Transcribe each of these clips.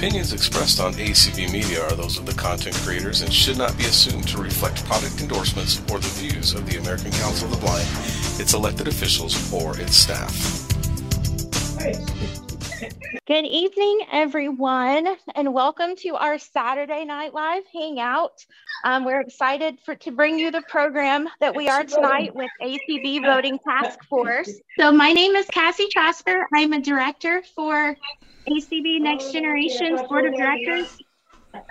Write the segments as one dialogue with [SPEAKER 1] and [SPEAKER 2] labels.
[SPEAKER 1] opinions expressed on ACB Media are those of the content creators and should not be assumed to reflect product endorsements or the views of the American Council of the Blind, its elected officials, or its staff.
[SPEAKER 2] Good evening, everyone, and welcome to our Saturday Night Live Hangout. Um, we're excited for to bring you the program that we are tonight with ACB Voting Task Force. So, my name is Cassie Trasper. I'm a director for ACB Next Generation's Board of Directors,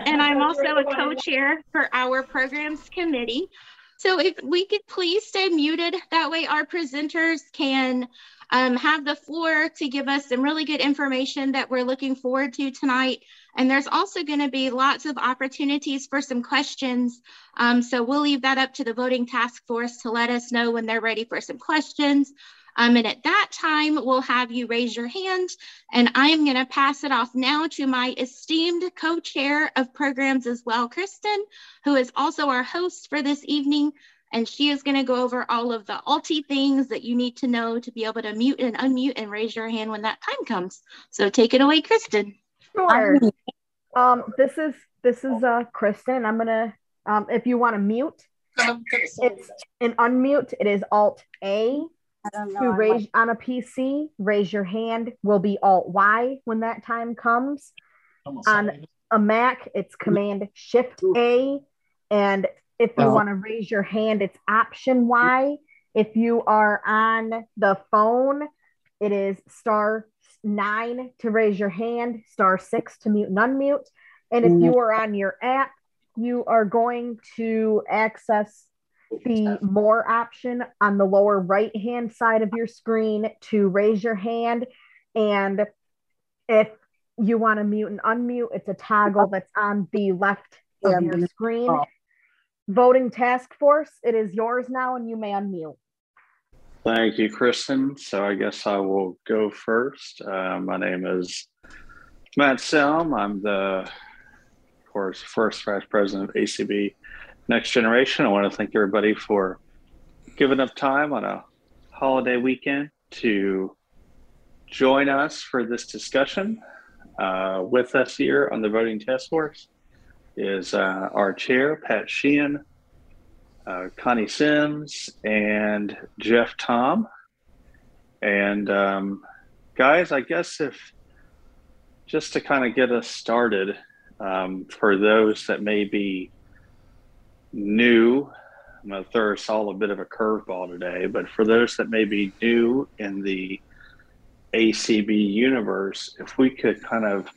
[SPEAKER 2] and I'm also a co-chair for our programs committee. So, if we could please stay muted, that way our presenters can um, have the floor to give us some really good information that we're looking forward to tonight. And there's also going to be lots of opportunities for some questions. Um, so we'll leave that up to the voting task force to let us know when they're ready for some questions. Um, and at that time, we'll have you raise your hand. And I am going to pass it off now to my esteemed co chair of programs as well, Kristen, who is also our host for this evening and she is going to go over all of the alti things that you need to know to be able to mute and unmute and raise your hand when that time comes. So take it away, Kristen.
[SPEAKER 3] Sure. Um, this is this is uh Kristen. I'm gonna um, if you want to mute, it's an unmute. It is Alt A. To raise on a PC, raise your hand will be Alt Y when that time comes. On a Mac, it's Command Shift A, and if you oh. want to raise your hand, it's option Y. If you are on the phone, it is star nine to raise your hand, star six to mute and unmute. And if you are on your app, you are going to access the more option on the lower right hand side of your screen to raise your hand. And if you want to mute and unmute, it's a toggle that's on the left of your screen voting task force. It is yours now, and you may unmute.
[SPEAKER 4] Thank you, Kristen. So I guess I will go first. Uh, my name is Matt Selm. I'm the, of course, first vice president of ACB Next Generation. I want to thank everybody for giving up time on a holiday weekend to join us for this discussion. Uh, with us here on the voting task force is uh, our chair, Pat Sheehan, uh, Connie Sims, and Jeff Tom. And um, guys, I guess if just to kind of get us started, um, for those that may be new, I'm going to throw us all a bit of a curveball today, but for those that may be new in the ACB universe, if we could kind of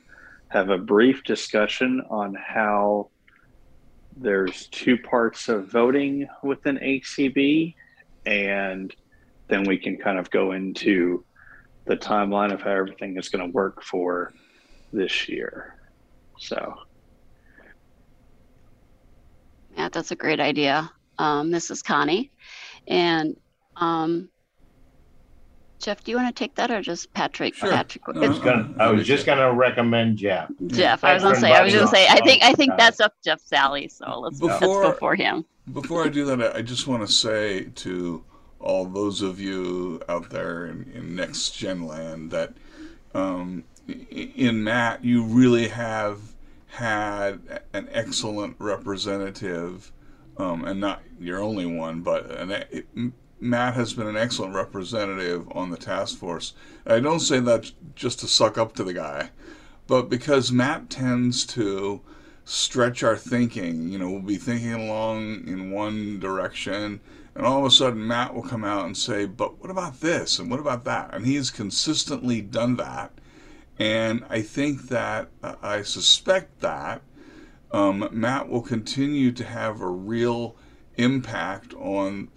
[SPEAKER 4] have a brief discussion on how there's two parts of voting within ACB, and then we can kind of go into the timeline of how everything is going to work for this year. So,
[SPEAKER 5] yeah, that's a great idea. Um, this is Connie, and um, Jeff, do you want to take that or just Patrick?
[SPEAKER 6] Sure.
[SPEAKER 5] Patrick.
[SPEAKER 6] No, I was, gonna, I was just gonna recommend Jeff.
[SPEAKER 5] Jeff, I was gonna say, I was gonna say, I think, I think that's up Jeff's alley. So let's before, let's go for him.
[SPEAKER 6] Before I do that, I just want to say to all those of you out there in, in next gen land that um, in Matt, you really have had an excellent representative, um, and not your only one, but an, Matt has been an excellent representative on the task force. I don't say that just to suck up to the guy, but because Matt tends to stretch our thinking. You know, we'll be thinking along in one direction, and all of a sudden Matt will come out and say, But what about this? And what about that? And he's consistently done that. And I think that, I suspect that um, Matt will continue to have a real impact on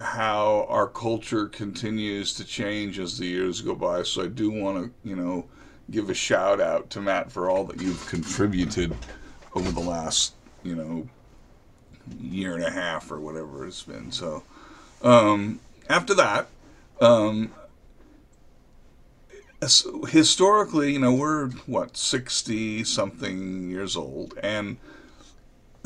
[SPEAKER 6] how our culture continues to change as the years go by. So I do want to, you know, give a shout out to Matt for all that you've contributed over the last, you know, year and a half or whatever it's been. So um, after that, um, historically, you know, we're what sixty something years old, and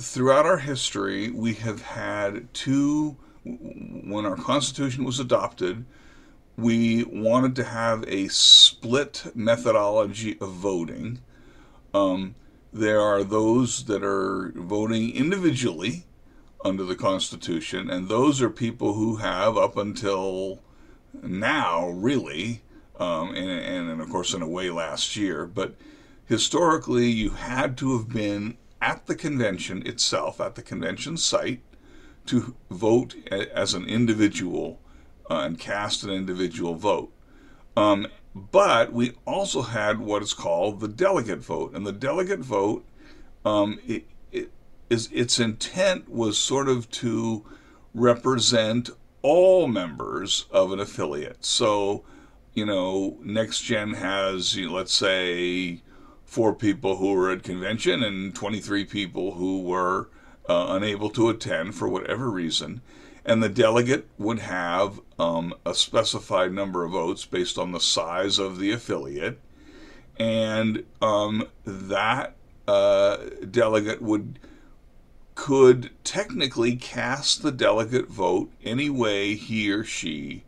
[SPEAKER 6] throughout our history, we have had two when our Constitution was adopted, we wanted to have a split methodology of voting. Um, there are those that are voting individually under the Constitution, and those are people who have, up until now, really, um, and, and of course, in a way, last year, but historically, you had to have been at the convention itself, at the convention site, to vote as an individual uh, and cast an individual vote. Um, but we also had what is called the delegate vote, and the delegate vote, um, it, it is its intent was sort of to represent all members of an affiliate. So, you know, next gen has, you know, let's say, four people who were at convention and 23 people who were uh, unable to attend for whatever reason. And the delegate would have um, a specified number of votes based on the size of the affiliate. And um, that uh, delegate would could technically cast the delegate vote any way he or she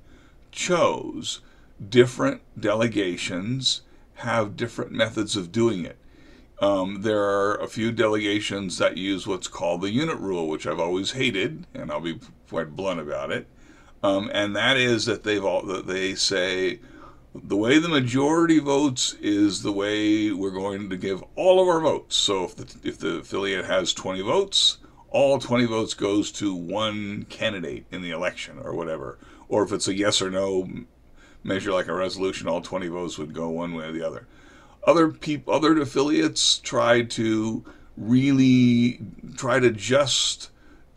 [SPEAKER 6] chose. Different delegations have different methods of doing it. Um, there are a few delegations that use what's called the unit rule, which I've always hated, and I'll be quite blunt about it. Um, and that is that they've all that they say the way the majority votes is the way we're going to give all of our votes. So if the if the affiliate has 20 votes, all 20 votes goes to one candidate in the election or whatever. Or if it's a yes or no measure like a resolution, all 20 votes would go one way or the other. Other people, other affiliates try to really try to just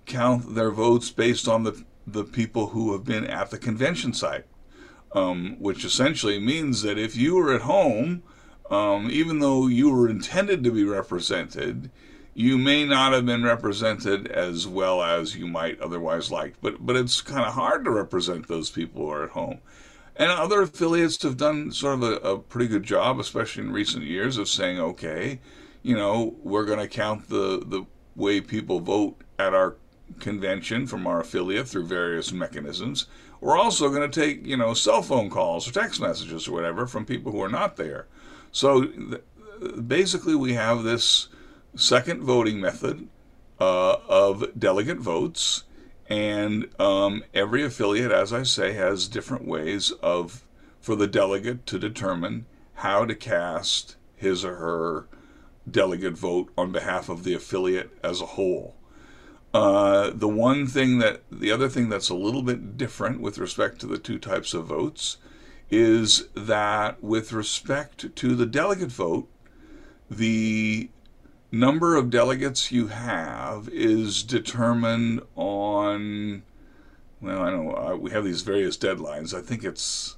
[SPEAKER 6] count their votes based on the the people who have been at the convention site, um, which essentially means that if you were at home, um, even though you were intended to be represented, you may not have been represented as well as you might otherwise like. But but it's kind of hard to represent those people who are at home. And other affiliates have done sort of a, a pretty good job, especially in recent years, of saying, okay, you know, we're going to count the, the way people vote at our convention from our affiliate through various mechanisms. We're also going to take, you know, cell phone calls or text messages or whatever from people who are not there. So th- basically, we have this second voting method uh, of delegate votes and um, every affiliate, as I say, has different ways of for the delegate to determine how to cast his or her delegate vote on behalf of the affiliate as a whole. Uh, the one thing that the other thing that's a little bit different with respect to the two types of votes is that with respect to the delegate vote, the number of delegates you have is determined on well i don't know uh, we have these various deadlines. I think it's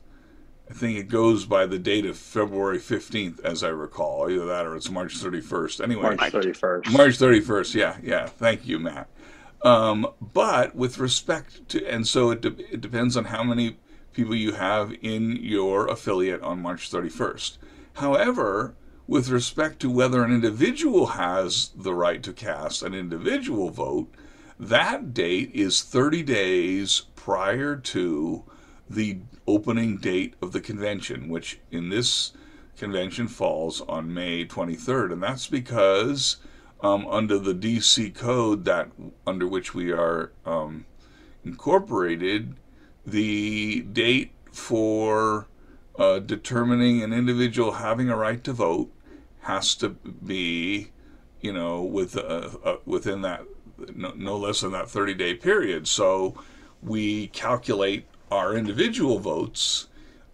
[SPEAKER 6] i think it goes by the date of february 15th as i recall either that or it's march 31st anyway
[SPEAKER 4] March 31st.
[SPEAKER 6] march 31st yeah yeah. Thank you matt. Um, but with respect to and so it, de- it depends on how many people you have in your affiliate on march 31st however with respect to whether an individual has the right to cast an individual vote, that date is 30 days prior to the opening date of the convention, which in this convention falls on May 23rd. And that's because um, under the DC code that under which we are um, incorporated, the date for uh, determining an individual having a right to vote has to be, you know, with uh, uh, within that no, no less than that 30 day period. So we calculate our individual votes,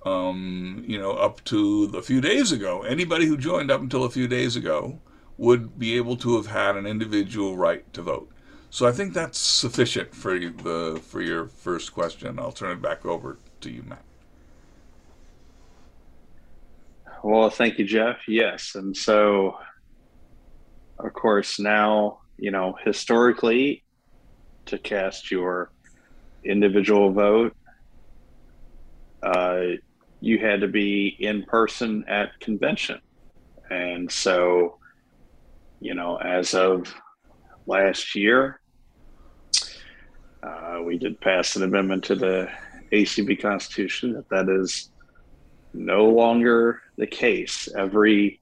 [SPEAKER 6] um, you know, up to a few days ago. Anybody who joined up until a few days ago would be able to have had an individual right to vote. So I think that's sufficient for the for your first question. I'll turn it back over to you, Matt.
[SPEAKER 4] Well, thank you, Jeff. Yes. And so, of course, now, you know, historically, to cast your individual vote, uh, you had to be in person at convention. And so, you know, as of last year, uh, we did pass an amendment to the ACB Constitution that that is no longer the case. Every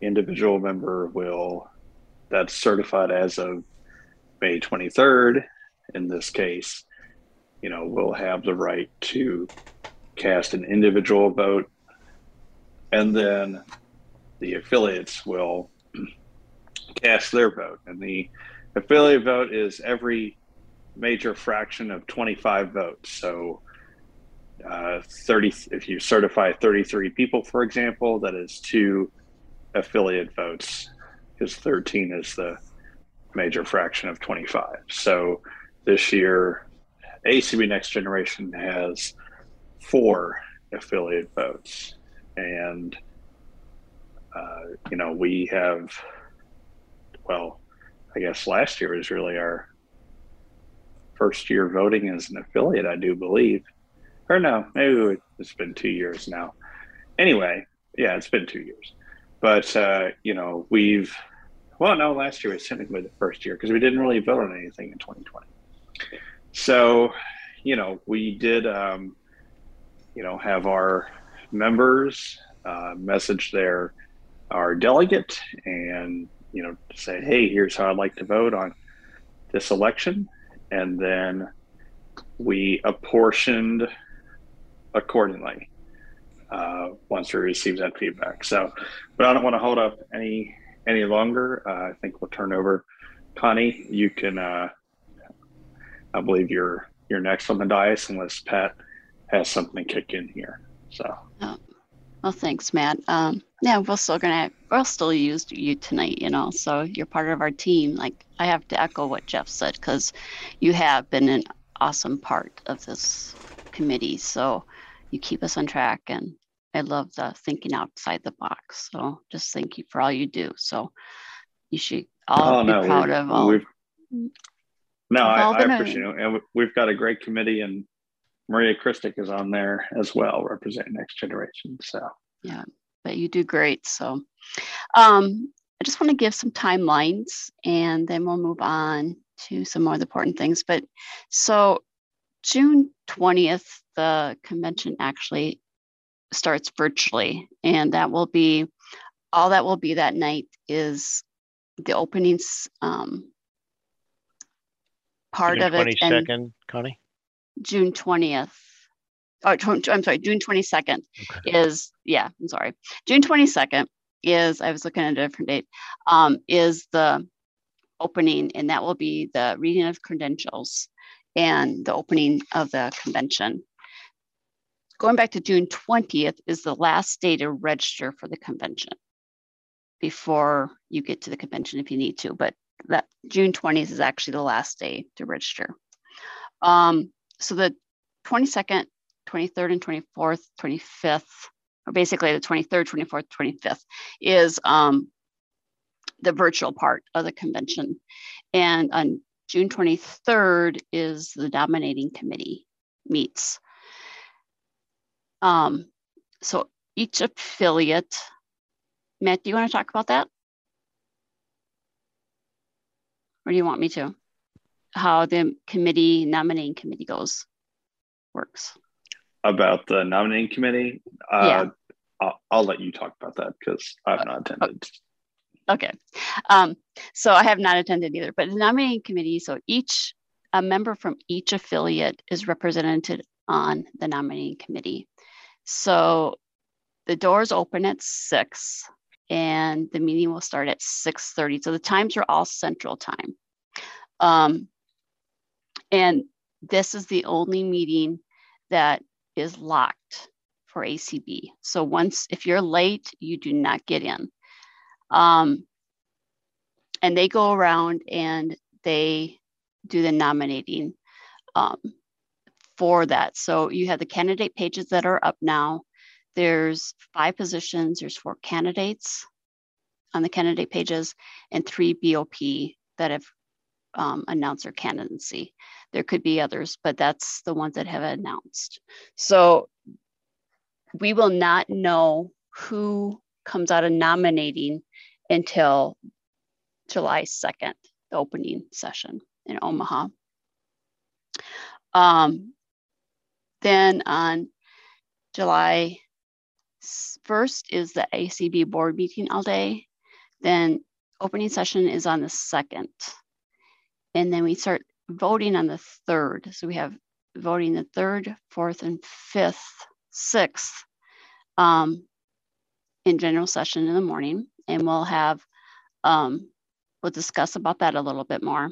[SPEAKER 4] individual member will that's certified as of May 23rd in this case, you know, will have the right to cast an individual vote and then the affiliates will cast their vote. And the affiliate vote is every major fraction of 25 votes. So uh, 30 if you certify 33 people for example that is two affiliate votes because 13 is the major fraction of 25 so this year acb next generation has four affiliate votes. And uh, you know we have well i guess last year was really our first year voting as an affiliate i do believe or no maybe it's been two years now. Anyway yeah it's been two years. But uh, you know we've well no last year was technically the first year because we didn't really vote on anything in 2020 so you know we did um, you know have our members uh, message their our delegate and you know say hey here's how i'd like to vote on this election. And then we apportioned accordingly uh, once we receive that feedback so but i don't want to hold up any any longer uh, i think we'll turn over connie you can uh, i believe you're you're next on the dais unless pat has something kick in here so
[SPEAKER 5] oh. Well, thanks, Matt. Um, yeah, we're still gonna we'll still use you tonight, you know. So you're part of our team. Like I have to echo what Jeff said because you have been an awesome part of this committee. So you keep us on track, and I love the thinking outside the box. So just thank you for all you do. So you should all oh, be no, proud of all.
[SPEAKER 4] No, I, I appreciate it, and we've got a great committee, and Maria Christic is on there as well, representing Next Generation. So
[SPEAKER 5] yeah, but you do great. So um, I just want to give some timelines, and then we'll move on to some more important things. But so June twentieth, the convention actually starts virtually, and that will be all that will be that night is the openings um, part June of it.
[SPEAKER 7] 22nd, Connie?
[SPEAKER 5] June 20th. Oh, I'm sorry, June 22nd okay. is, yeah, I'm sorry. June 22nd is, I was looking at a different date, um, is the opening, and that will be the reading of credentials and the opening of the convention. Going back to June 20th is the last day to register for the convention before you get to the convention if you need to, but that June 20th is actually the last day to register. Um, so the 22nd, 23rd, and 24th, 25th, or basically the 23rd, 24th, 25th, is um, the virtual part of the convention. And on June 23rd is the nominating committee meets. Um, so each affiliate, Matt, do you want to talk about that? Or do you want me to? how the committee nominating committee goes works
[SPEAKER 4] about the nominating committee uh, yeah. I'll, I'll, let you talk about that because i've not attended
[SPEAKER 5] okay um, so i have not attended either but the nominating committee so each a member from each affiliate is represented on the nominating committee so the doors open at six and the meeting will start at 6.30 so the times are all central time um, and this is the only meeting that is locked for ACB. So once, if you're late, you do not get in. Um, and they go around and they do the nominating um, for that. So you have the candidate pages that are up now. There's five positions, there's four candidates on the candidate pages, and three BOP that have um, announce their candidacy. There could be others, but that's the ones that have announced. So we will not know who comes out of nominating until July 2nd, the opening session in Omaha. Um, then on July 1st is the ACB board meeting all day. Then opening session is on the second. And then we start voting on the third. So we have voting the third, fourth, and fifth, sixth um, in general session in the morning. And we'll have, um, we'll discuss about that a little bit more.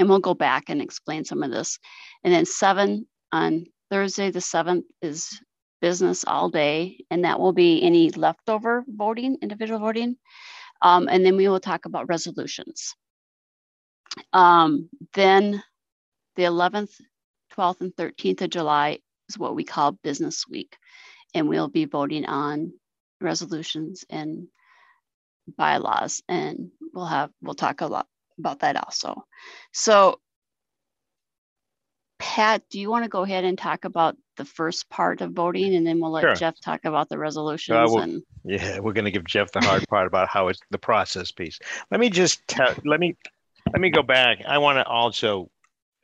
[SPEAKER 5] And we'll go back and explain some of this. And then seven on Thursday, the seventh is business all day. And that will be any leftover voting, individual voting. Um, and then we will talk about resolutions. Um, then the 11th, 12th, and 13th of July is what we call Business Week. And we'll be voting on resolutions and bylaws. And we'll have, we'll talk a lot about that also. So Pat, do you want to go ahead and talk about the first part of voting and then we'll let
[SPEAKER 7] Sure.
[SPEAKER 5] Jeff talk about the resolutions
[SPEAKER 7] well,
[SPEAKER 5] and
[SPEAKER 7] Yeah, we're going to give Jeff the hard part about how it's the process piece. Let me just tell, let me let me go back. I want to also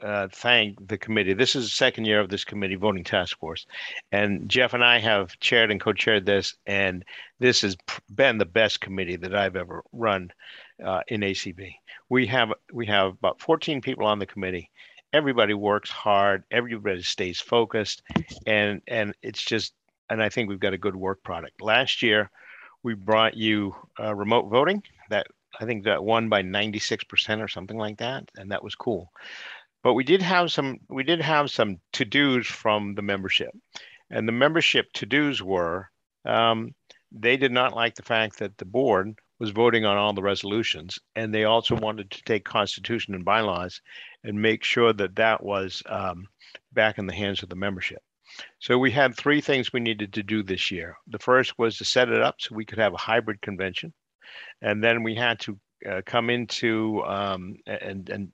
[SPEAKER 7] uh, thank the committee. This is the second year of this committee voting task force, and Jeff and I have chaired and co-chaired this, and this has pr- been the best committee that I've ever run uh, in ACB. We have we have about 14 people on the committee. Everybody works hard. Everybody stays focused, and and it's just and I think we've got a good work product. Last year, we brought you uh, remote voting. That I think that won by 96% or something like that, and that was cool. But we did have some we did have some to dos from the membership, and the membership to dos were um, they did not like the fact that the board was voting on all the resolutions, and they also wanted to take constitution and bylaws and make sure that that was um, back in the hands of the membership. So we had three things we needed to do this year. The first was to set it up so we could have a hybrid convention, and then we had to uh, come into um, and and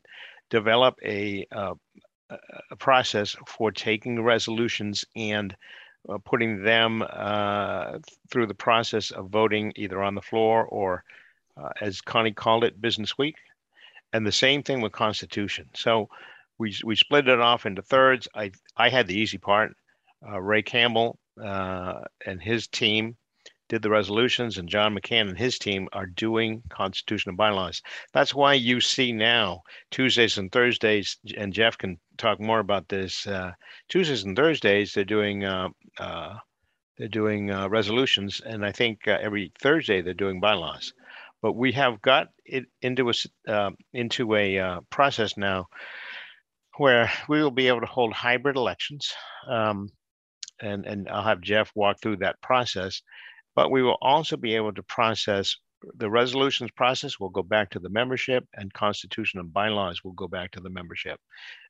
[SPEAKER 7] develop a uh, a- process for taking resolutions and uh, putting them uh, through the process of voting either on the floor or, uh, as Connie called it, business week. And the same thing with Constitution. So we we split it off into thirds. I I had the easy part. Uh, Ray Campbell uh, and his team did the resolutions, and John McCann and his team are doing constitutional bylaws. That's why you see now Tuesdays and Thursdays, and Jeff can talk more about this. Uh, Tuesdays and Thursdays, they're doing uh, uh, they're doing uh, resolutions, and I think every Thursday they're doing bylaws. But we have got it into a uh, into a uh, process now where we will be able to hold hybrid elections. Um, and, and I'll have Jeff walk through that process. But we will also be able to process the resolutions process will go back to the membership and constitution and bylaws will go back to the membership.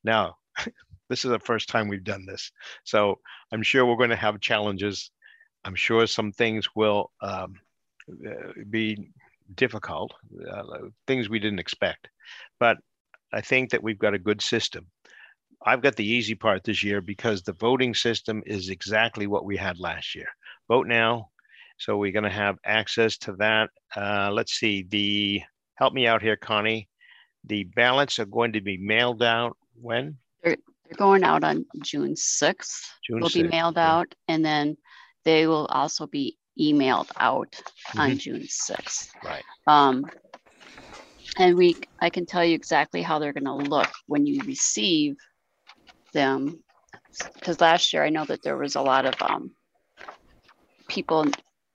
[SPEAKER 7] Now, this is the first time we've done this. So I'm sure we're going to have challenges. I'm sure some things will um, uh, be difficult, uh, things we didn't expect. But I think that we've got a good system. I've got the easy part this year because the voting system is exactly what we had last year. Vote now. So we're going to have access to that. Uh, let's see. The help me out here, Connie. The ballots are going to be mailed out when?
[SPEAKER 5] they're going out on June 6th.
[SPEAKER 7] June
[SPEAKER 5] will be mailed
[SPEAKER 7] yeah.
[SPEAKER 5] out and then they will also be emailed out on
[SPEAKER 7] Mhm.
[SPEAKER 5] June 6th.
[SPEAKER 7] Right.
[SPEAKER 5] Um, and we, I can tell you exactly how they're gonna look when you receive them. Because last year I know that there was a lot of um, people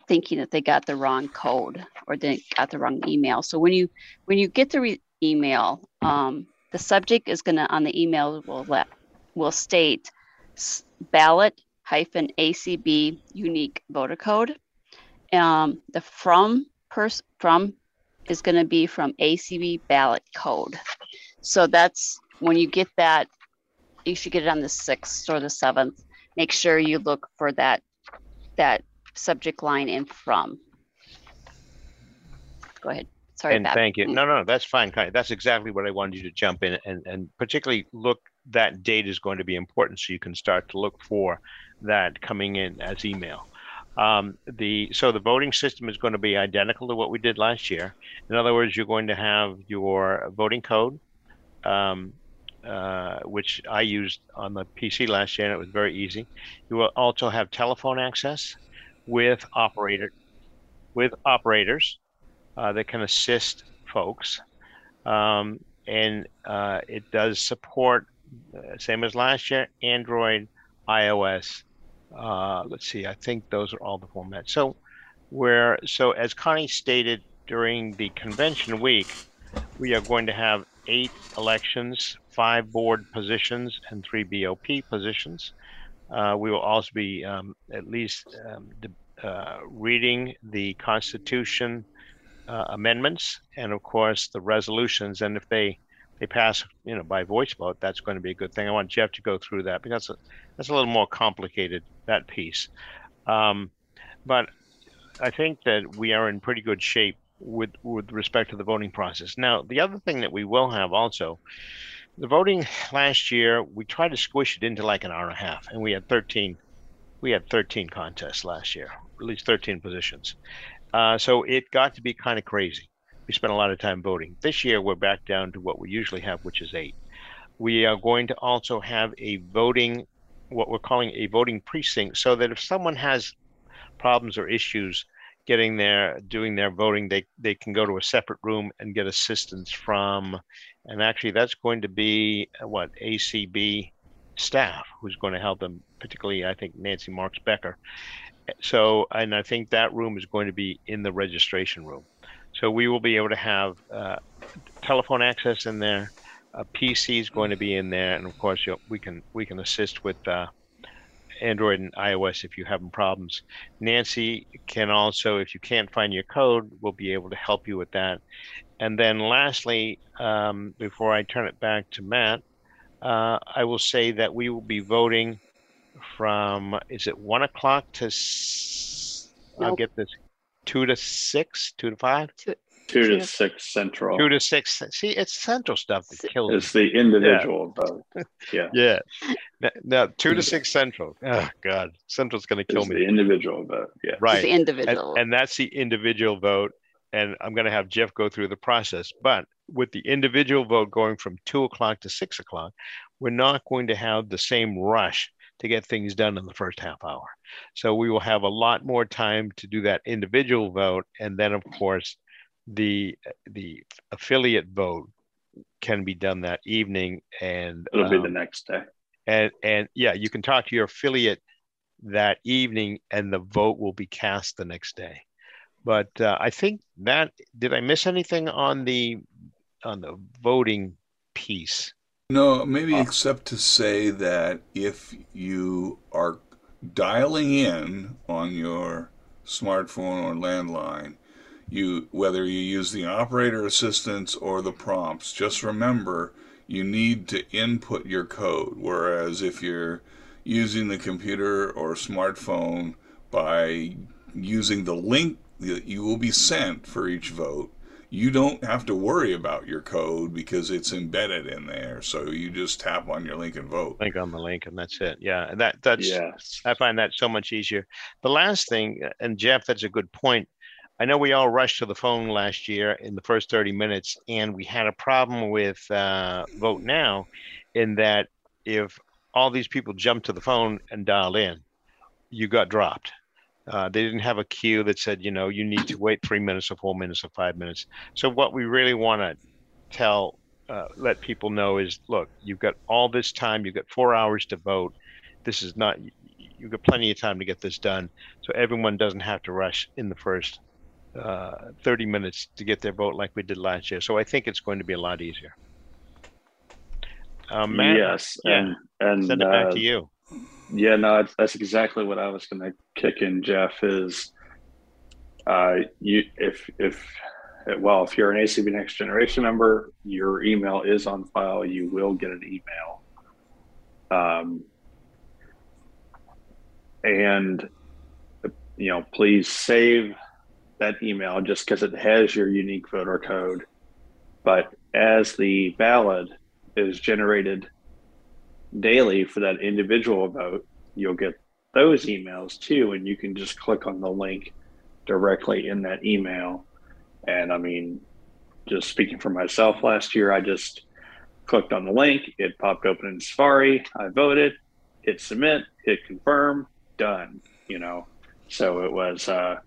[SPEAKER 5] thinking that they got the wrong code or they got the wrong email. So when you when you get the re- email, um, the subject is gonna on the email will let will state ballot hyphen ACB unique voter code. Um, the from pers- from is going to be from ACB ballot code. So that's when you get that, you should get it on the sixth or the seventh. Make sure you look for that that subject line in from. Go ahead. Sorry.
[SPEAKER 7] and thank you. No, no, that's fine. Connie. That's exactly what I wanted you to jump in and, and particularly look, that date is going to be important so you can start to look for that coming in as email. Um, the so the voting system is going to be identical to what we did last year. In other words, you're going to have your voting code, um, uh, which I used on the PC last year, and it was very easy. You will also have telephone access with operator with operators uh, that can assist folks. Um, and uh, it does support, uh, same as last year, Android, iOS. Uh, let's see, I think those are all the formats. So, where so as Connie stated during the convention week, we are going to have eight elections, five board positions, and three BOP positions. Uh, we will also be um, at least um, uh, reading the Constitution uh, amendments and, of course, the resolutions. And if they they pass, you know, by voice vote, that's going to be a good thing. I want Jeff to go through that because that's a little more complicated that piece. Um, but I think that we are in pretty good shape with with respect to the voting process. Now, the other thing that we will have also, the voting last year, we tried to squish it into like an hour and a half, and we had 13, we had 13 contests last year, at least 13 positions. Uh, so it got to be kind of crazy. We spent a lot of time voting. This year, we're back down to what we usually have, which is eight. We are going to also have a voting, what we're calling a voting precinct, so that if someone has problems or issues getting there, doing their voting, they, they can go to a separate room and get assistance from, and actually that's going to be uh, what, ACB staff who's going to help them, particularly, I think, Nancy Marks Becker. So, and I think that room is going to be in the registration room. So we will be able to have uh, telephone access in there. A PC is going to be in there, and of course, we can we can assist with uh, Android and iOS if you're having problems. Nancy can also, if you can't find your code, we'll be able to help you with that. And then lastly, um, before I turn it back to Matt, uh, I will say that we will be voting from is it one o'clock to? Nope. I'll get this. Two to six, two to five.
[SPEAKER 4] Two, two to six central.
[SPEAKER 7] Two to six. See, it's central stuff that kills.
[SPEAKER 4] It's the individual yeah. vote. Yeah.
[SPEAKER 7] yeah. Now, now, two to six central. Oh God, central's going to kill
[SPEAKER 4] it's
[SPEAKER 7] me.
[SPEAKER 4] The individual vote. Yeah.
[SPEAKER 7] Right.
[SPEAKER 5] It's the individual.
[SPEAKER 7] And, and that's the individual vote. And I'm going to have Jeff go through the process. But with the individual vote going from two o'clock to six o'clock, we're not going to have the same rush to get things done in the first half hour. So we will have a lot more time to do that individual vote. And then, of course, the the affiliate vote can be done that evening and
[SPEAKER 4] it'll um, be the um, next day.
[SPEAKER 7] and and yeah you can talk to your affiliate that evening and the vote will be cast the next day. But uh, i think that did i miss anything on the on the voting piece?
[SPEAKER 6] No, maybe uh, except to say that if you are dialing in on your smartphone or landline, you whether you use the operator assistance or the prompts, just remember you need to input your code. Whereas if you're using the computer or smartphone by using the link that you will be sent for each vote, you don't have to worry about your code because it's embedded in there. So you just tap on your link and vote.
[SPEAKER 7] Link on the link, and that's it. Yeah, that that's yes. I find that so much easier. The last thing, and Jeff, that's a good point. I know we all rushed to the phone last year in the first 30 minutes, and we had a problem with uh, Vote Now, in that if all these people jumped to the phone and dialed in, you got dropped. Uh, they didn't have a queue that said, you know, you need to wait three minutes or four minutes or five minutes. So what we really want to tell, uh, let people know is, look, you've got all this time. You've got four hours to vote. This is not. You've got plenty of time to get this done. So everyone doesn't have to rush in the first uh, 30 minutes to get their vote like we did last year. So I think it's going to be a lot easier.
[SPEAKER 4] Um, Matt, yes, yeah, and, and
[SPEAKER 7] send it back to uh, you.
[SPEAKER 4] Yeah, no, that's exactly what I was going to kick in, Jeff. Is uh, you if if well, if you're an ACB Next Generation member, your email is on file. You will get an email. Um, and you know, please save that email just because it has your unique voter code. But as the ballot is generated daily for that individual vote, you'll get those emails too, and you can just click on the link directly in that email. And I mean, just speaking for myself, last year I just clicked on the link, it popped open in Safari, I voted, hit submit, hit confirm, done. You know, so it was uh,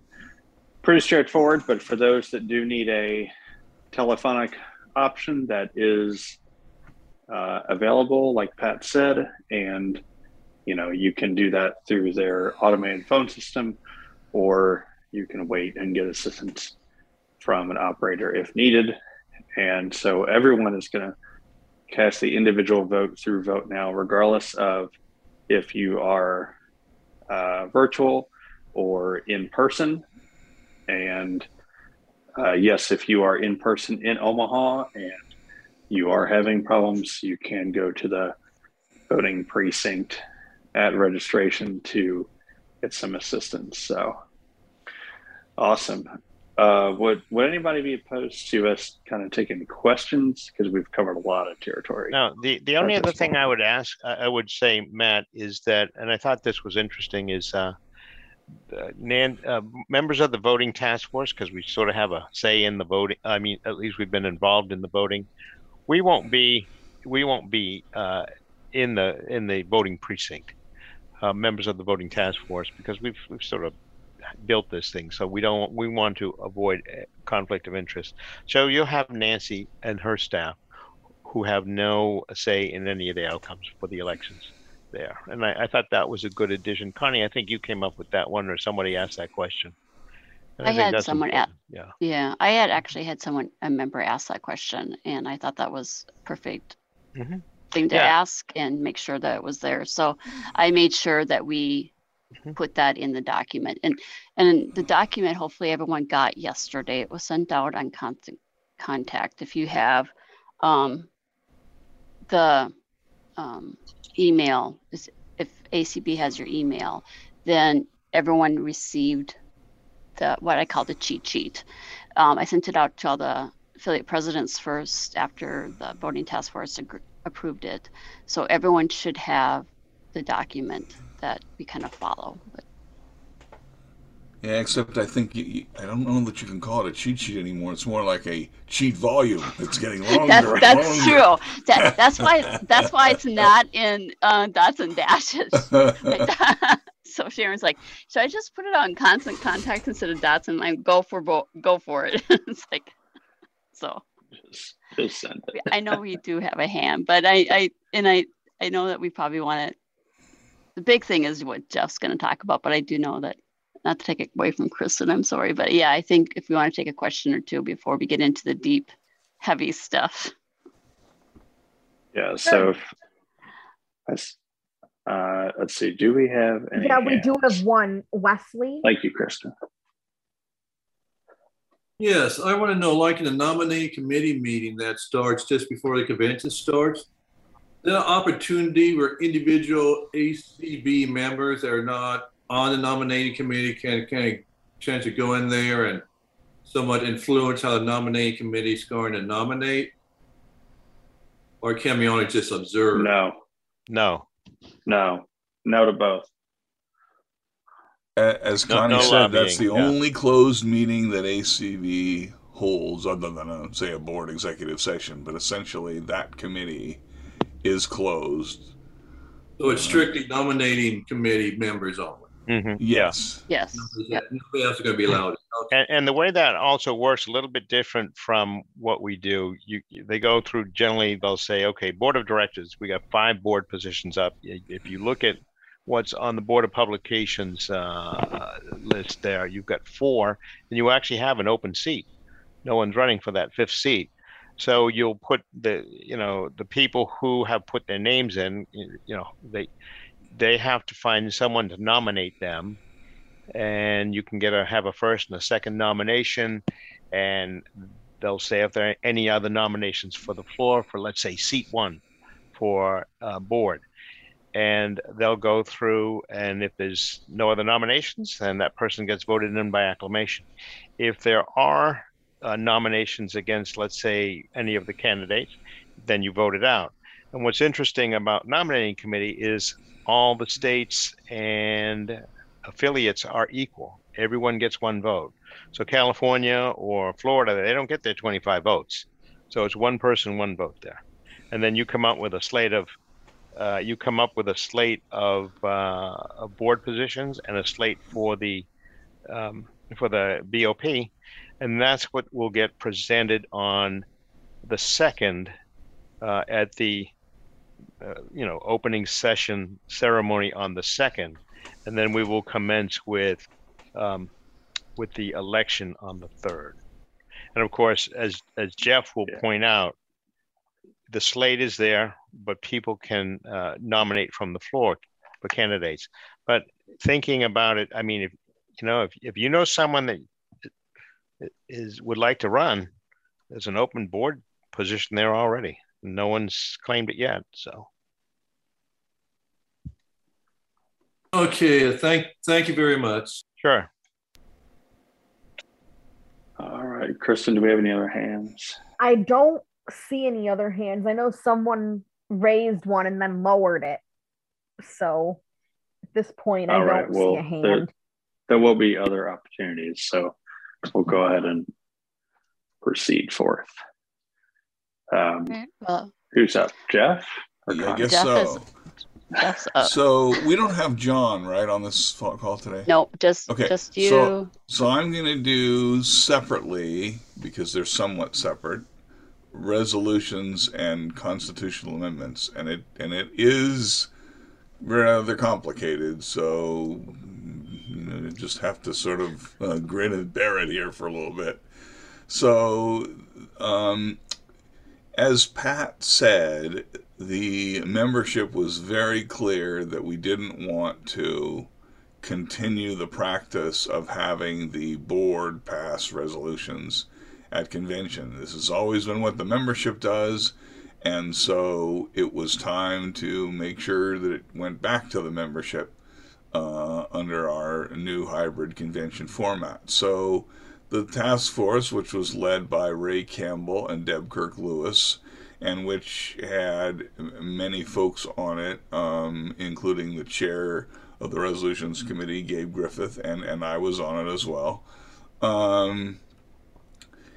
[SPEAKER 4] pretty straightforward, but for those that do need a telephonic option that is uh, available, like Pat said, and you know you can do that through their automated phone system, or you can wait and get assistance from an operator if needed. And so everyone is going to cast the individual vote through Vote Now, regardless of if you are uh, virtual or in person. And uh, yes, if you are in person in Omaha and you are having problems, you can go to the voting precinct at registration to get some assistance. So awesome. Uh, would would anybody be opposed to us kind of taking questions because we've covered a lot of territory?
[SPEAKER 7] No, the the only other thing I would ask, I would say, Matt, is that, and I thought this was interesting, is uh, uh, Nan, uh, members of the voting task force, because we sort of have a say in the voting. I mean, at least we've been involved in the voting. We won't be, we won't be uh, in the in the voting precinct. Uh, members of the voting task force, because we've we've sort of built this thing, so we don't we want to avoid uh, conflict of interest. So you'll have Nancy and her staff who have no say in any of the outcomes for the elections there. And I, I, thought that was a good addition. Connie, I think you came up with that one or somebody asked that question.
[SPEAKER 5] I, I had someone at, yeah. Yeah. I had actually had someone, a member ask that question and I thought that was perfect mm-hmm. thing to yeah. ask and make sure that it was there. So I made sure that we mm-hmm. put that in the document and, and the document, hopefully everyone got yesterday. It was sent out on constant contact. If you have, um, the, um, email, if ACB has your email, then everyone received the what I call the cheat sheet. Um, I sent it out to all the affiliate presidents first after the voting task force ag- approved it. So everyone should have the document that we kind of follow. But
[SPEAKER 6] yeah, except I think you, you, I don't know that you can call it a cheat sheet anymore. It's more like a cheat volume. It's getting longer.
[SPEAKER 5] that's that's longer. true. That, that's why that's why it's not in uh, dots and dashes. so Sharon's like, should I just put it on constant contact instead of dots and like go for bo- go for it? it's like so.
[SPEAKER 4] Just, just send it.
[SPEAKER 5] I know we do have a hand, but I I and I I know that we probably want to. The big thing is what Jeff's going to talk about, but I do know that not to take it away from Kristen, I'm sorry, but yeah, I think if we want to take a question or two before we get into the deep, heavy stuff.
[SPEAKER 4] Yeah. So, if, uh, let's see. Do we have any?
[SPEAKER 3] Yeah, we hands? do have one. Wesley.
[SPEAKER 4] Thank you, Kristen.
[SPEAKER 8] Yes, I want to know, like in a nominating committee meeting that starts just before the convention starts, then an opportunity where individual ACB members that are not on the nominating committee can kind of chance to go in there and somewhat influence how the nominating committee is going to nominate? Or can we only just observe?
[SPEAKER 4] No,
[SPEAKER 7] no,
[SPEAKER 4] no, no to both.
[SPEAKER 6] As Connie no, no said, that's the yeah. only closed meeting that ACB holds, other than a, say a board executive session. But essentially, that committee is closed.
[SPEAKER 8] So it's strictly nominating committee members only.
[SPEAKER 6] Mm-hmm. Yes.
[SPEAKER 5] Yes.
[SPEAKER 8] Nobody else is going to be allowed.
[SPEAKER 7] And, and, the way that also works a little bit different from what we do. You they go through generally they'll say, okay, board of directors, we got five board positions up. If you look at what's on the board of publications uh, list there, you've got four, and you actually have an open seat. No one's running for that fifth seat. So you'll put the you know the people who have put their names in. You know they they have to find someone to nominate them. And you can get a have a first and a second nomination. And they'll say if there are any other nominations for the floor for let's say seat one for uh, board. And they'll go through and if there's no other nominations then that person gets voted in by acclamation. If there are uh, nominations against let's say any of the candidates then you vote it out and what's interesting about nominating committee is all the states and affiliates are equal. Everyone gets one vote. So California or Florida, they don't get their 25 votes. So it's one person, one vote there. And then you come up with a slate of uh, you come up with a slate of, uh, of board positions and a slate for the um, for the BOP, and that's what will get presented on the second uh, at the uh, you know opening session ceremony on the second, and then we will commence with um, with the election on the third. And of course, as as Jeff will
[SPEAKER 4] Yeah.
[SPEAKER 7] point out, the slate is there, but people can uh, nominate from the floor for candidates. But thinking about it, I mean, if you know, if if you know someone that is would like to run, there's an open board position there already. No one's claimed it yet, so.
[SPEAKER 8] Okay, thank, thank you very much.
[SPEAKER 7] Sure.
[SPEAKER 4] All right, Kristen, do we have any other hands?
[SPEAKER 3] I don't see any other hands. I know someone raised one and then lowered it. So at this point, I
[SPEAKER 4] All
[SPEAKER 3] don't
[SPEAKER 4] right,
[SPEAKER 3] see
[SPEAKER 4] well,
[SPEAKER 3] a hand.
[SPEAKER 4] there- There will be other opportunities, so we'll go ahead and proceed forth. Um,
[SPEAKER 5] Well,
[SPEAKER 4] who's up, Jeff? or
[SPEAKER 6] Yeah, I guess
[SPEAKER 5] Jeff
[SPEAKER 6] so.
[SPEAKER 5] is- Jeff's up.
[SPEAKER 6] So we don't have John right on this call today.
[SPEAKER 5] No, just
[SPEAKER 6] Okay,
[SPEAKER 5] just you.
[SPEAKER 6] so- So I'm going to do separately because they're somewhat separate resolutions and constitutional amendments, and it and it is rather complicated. So you know, you just have to sort of uh, grin and bear it here for a little bit. So, um, as Pat said, the membership was very clear that we didn't want to continue the practice of having the board pass resolutions at convention. This has always been what the membership does, and so it was time to make sure that it went back to the membership uh, under our new hybrid convention format. So the task force, which was led by Ray Campbell and Deb Cook Lewis, and which had many folks on it, um, including the chair of the resolutions committee, Gabe Griffith, and, and I was on it as well, um,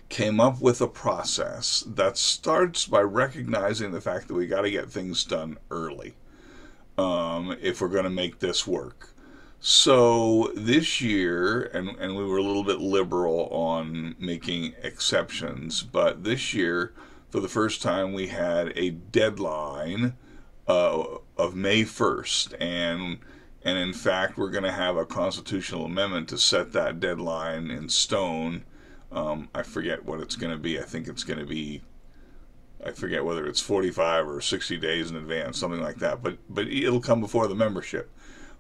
[SPEAKER 6] came up with a process that starts by recognizing the fact that we got to get things done early um, if we're going to make this work. So this year, and, and we were a little bit liberal on making exceptions, but this year, for the first time, we had a deadline uh, of May 1st. And, and in fact, we're going to have a constitutional amendment to set that deadline in stone. Um, I forget what it's going to be. I think it's going to be I forget whether it's 45 or 60 days in advance, something like that. But but it'll come before the membership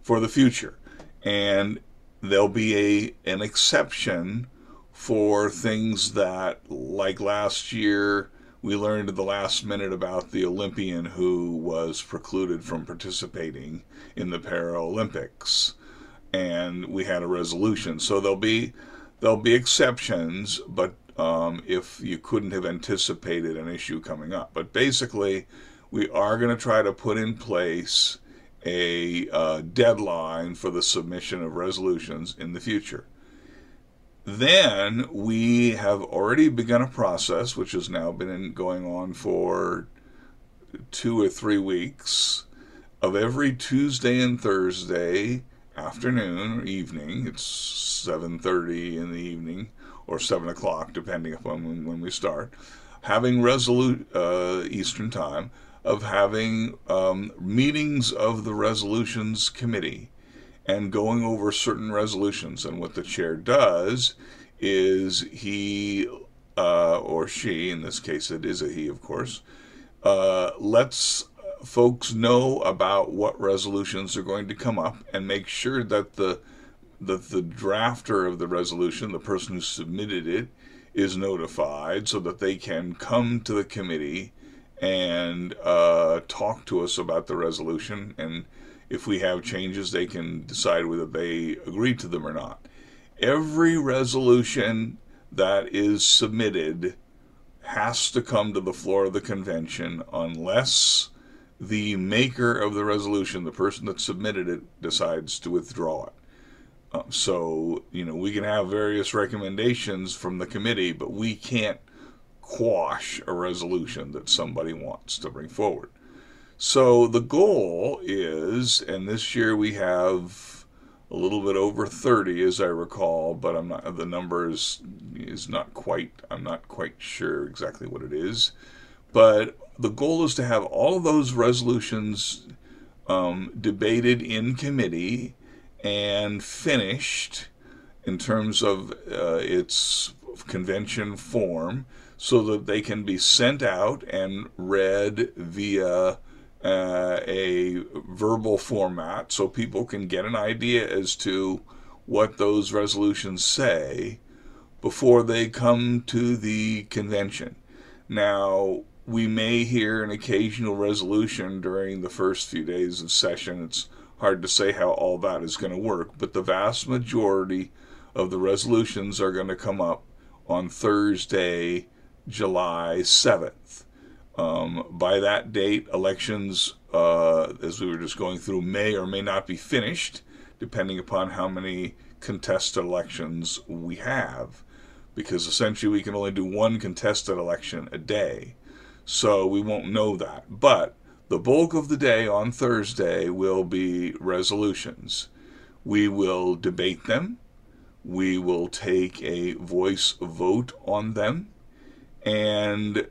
[SPEAKER 6] for the future, and there'll be a an exception for things that, like last year, we learned at the last minute about the Olympian who was precluded from participating in the Paralympics, and we had a resolution. So there'll be there'll be exceptions, but um, if you couldn't have anticipated an issue coming up. But basically, we are going to try to put in place a uh, deadline for the submission of resolutions in the future. Then we have already begun a process which has now been going on for two or three weeks of every Tuesday and Thursday afternoon or evening. It's 7:30 in the evening or 7 o'clock, depending upon when, when we start, having resolute uh, Eastern Time of having um, meetings of the resolutions committee and going over certain resolutions. And what the chair does is he uh, or she, in this case it is a he, of course, uh, lets folks know about what resolutions are going to come up and make sure that the that the drafter of the resolution, the person who submitted it, is notified so that they can come to the committee and uh, talk to us about the resolution. And if we have changes, they can decide whether they agree to them or not. Every resolution that is submitted has to come to the floor of the convention unless the maker of the resolution, the person that submitted it, decides to withdraw it. Um, so, you know, we can have various recommendations from the committee, but we can't quash a resolution that somebody wants to bring forward. So the goal is, and this year we have a little bit over 30 as I recall, but I'm not the number is, is not quite I'm not quite sure exactly what it is. But the goal is to have all of those resolutions um, debated in committee and finished in terms of uh, its convention form so that they can be sent out and read via uh, a verbal format so people can get an idea as to what those resolutions say before they come to the convention. Now, we may hear an occasional resolution during the first few days of session. It's hard to say how all that is going to work, but the vast majority of the resolutions are going to come up on Thursday, July 7th. Um, by that date, elections, uh, as we were just going through, may or may not be finished, depending upon how many contested elections we have, because essentially we can only do one contested election a day. So we won't know that. But the bulk of the day on Thursday will be resolutions. We will debate them. We will take a voice vote on them. And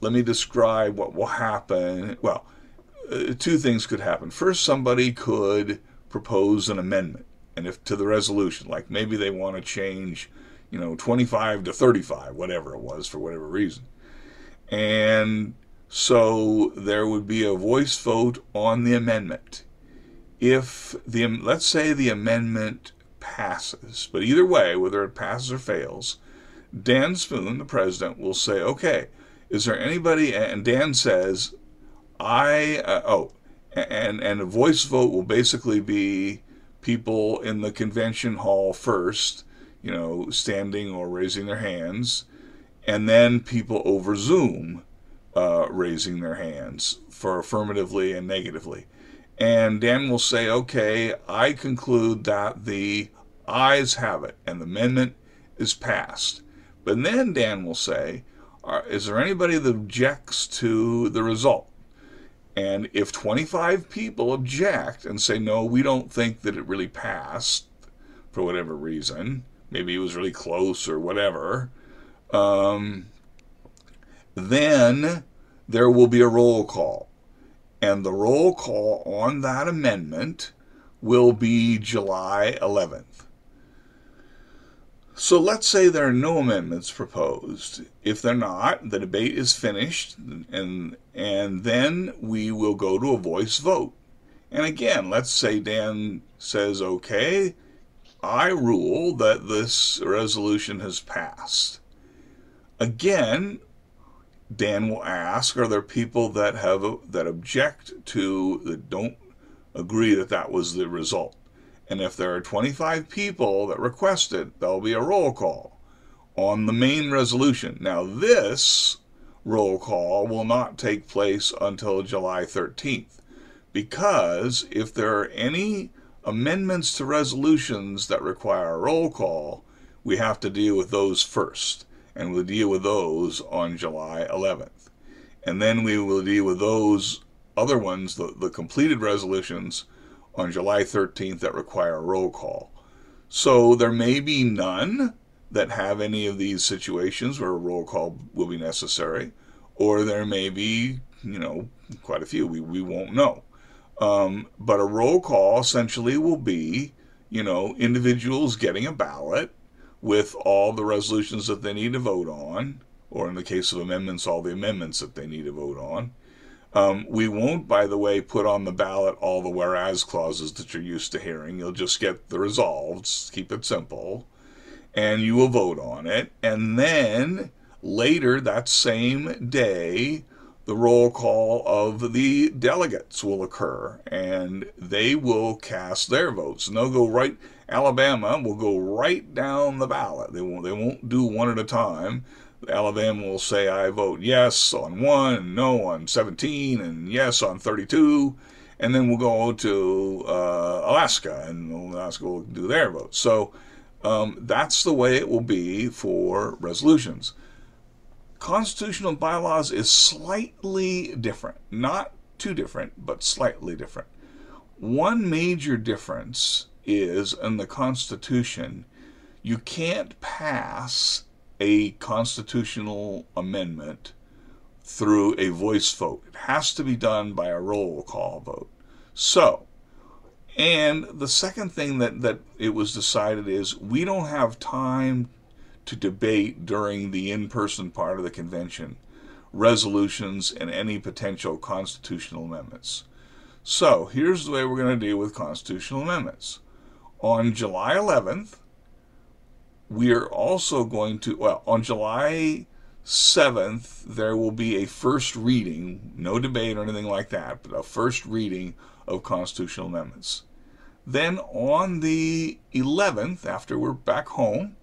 [SPEAKER 6] let me describe what will happen. Well, uh, two things could happen. First, somebody could propose an amendment and if to the resolution like maybe they want to change you know 25 to 35 whatever it was for whatever reason and so there would be a voice vote on the amendment if the let's say the amendment passes but either way whether it passes or fails dan Spoone the president will say okay is there anybody and dan says i uh, oh and and a voice vote will basically be people in the convention hall first you know standing or raising their hands and then people over zoom uh, raising their hands for affirmatively and negatively. And dan will say okay i conclude that the ayes have it and the amendment is passed but then dan will say is there anybody that objects to the result and if 25 people object and say, no, we don't think that it really passed for whatever reason, maybe it was really close or whatever, um, then there will be a roll call. And the roll call on that amendment will be July 11th. So let's say there are no amendments proposed. If they're not, the debate is finished, and and then we will go to a voice vote. And again, let's say Dan says, "Okay, I rule that this resolution has passed." Again, Dan will ask, "Are there people that have that object to that don't agree that that was the result?" And if there are 25 people that request it, there'll be a roll call on the main resolution. Now, this roll call will not take place until July 13th because if there are any amendments to resolutions that require a roll call, we have to deal with those first. And we'll deal with those on July 11th. And then we will deal with those other ones, the, the completed resolutions, on July 13th that require a roll call. So there may be none that have any of these situations where a roll call will be necessary, or there may be, you know, quite a few. We, we won't know. Um, but a roll call essentially will be, you know, individuals getting a ballot with all the resolutions that they need to vote on, or in the case of amendments, all the amendments that they need to vote on. Um, we won't, by the way, put on the ballot all the whereas clauses that you're used to hearing. You'll just get the resolves, keep it simple, and you will vote on it. And then later that same day, the roll call of the delegates will occur, and they will cast their votes. And they'll go right. Alabama will go right down the ballot. They won't. They won't do one at a time Alabama will say, I vote yes on one, and no on 17, and yes on 32. And then we'll go to uh, Alaska, and Alaska will do their vote. So um, that's the way it will be for resolutions. Constitutional bylaws is slightly different. Not too different, but slightly different. One major difference is in the Constitution, you can't pass a constitutional amendment through a voice vote. It has to be done by a roll call vote. So, and the second thing that, that it was decided is we don't have time to debate during the in person part of the convention resolutions and any potential constitutional amendments. So, here's the way we're going to deal with constitutional amendments. On July 11th, we are also going to, well, on July 7th, there will be a first reading, no debate or anything like that, but a first reading of constitutional amendments. Then on the 11th, after we're back home,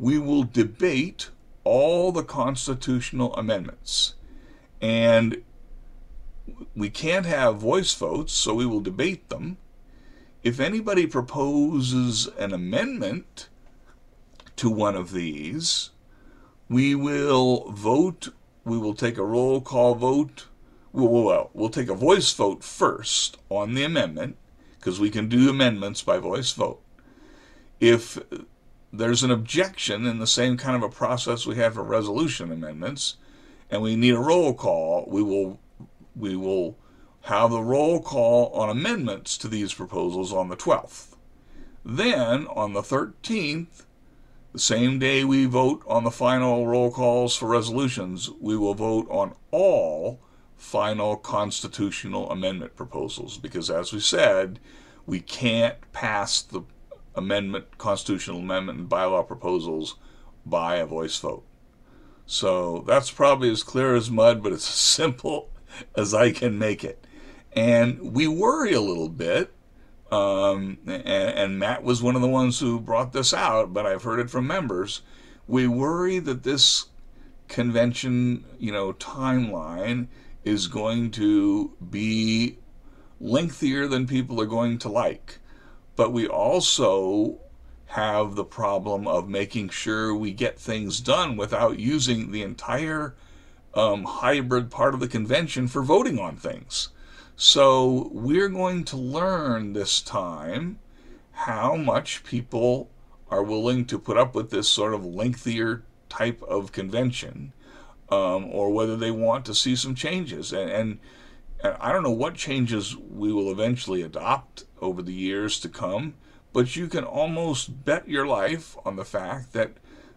[SPEAKER 6] we will debate all the constitutional amendments. And we can't have voice votes, so we will debate them. If anybody proposes an amendment to one of these, we will vote, we will take a roll call vote. Well, well, we'll take a voice vote first on the amendment, because we can do amendments by voice vote. If there's an objection in the same kind of a process we have for resolution amendments, and we need a roll call, we will we will have the roll call on amendments to these proposals on the 12th. Then on the 13th, the same day we vote on the final roll calls for resolutions, we will vote on all final constitutional amendment proposals because as we said, we can't pass the amendment, constitutional amendment, and bylaw proposals by a voice vote. So that's probably as clear as mud, but it's as simple as I can make it. And we worry a little bit. Um, and, and Matt was one of the ones who brought this out, but I've heard it from members. We worry that this convention, you know, timeline is going to be lengthier than people are going to like. But we also have the problem of making sure we get things done without using the entire um, hybrid part of the convention for voting on things. So we're going to learn this time how much people are willing to put up with this sort of lengthier type of convention, um, or whether they want to see some changes. And, and, and I don't know what changes we will eventually adopt over the years to come, but you can almost bet your life on the fact that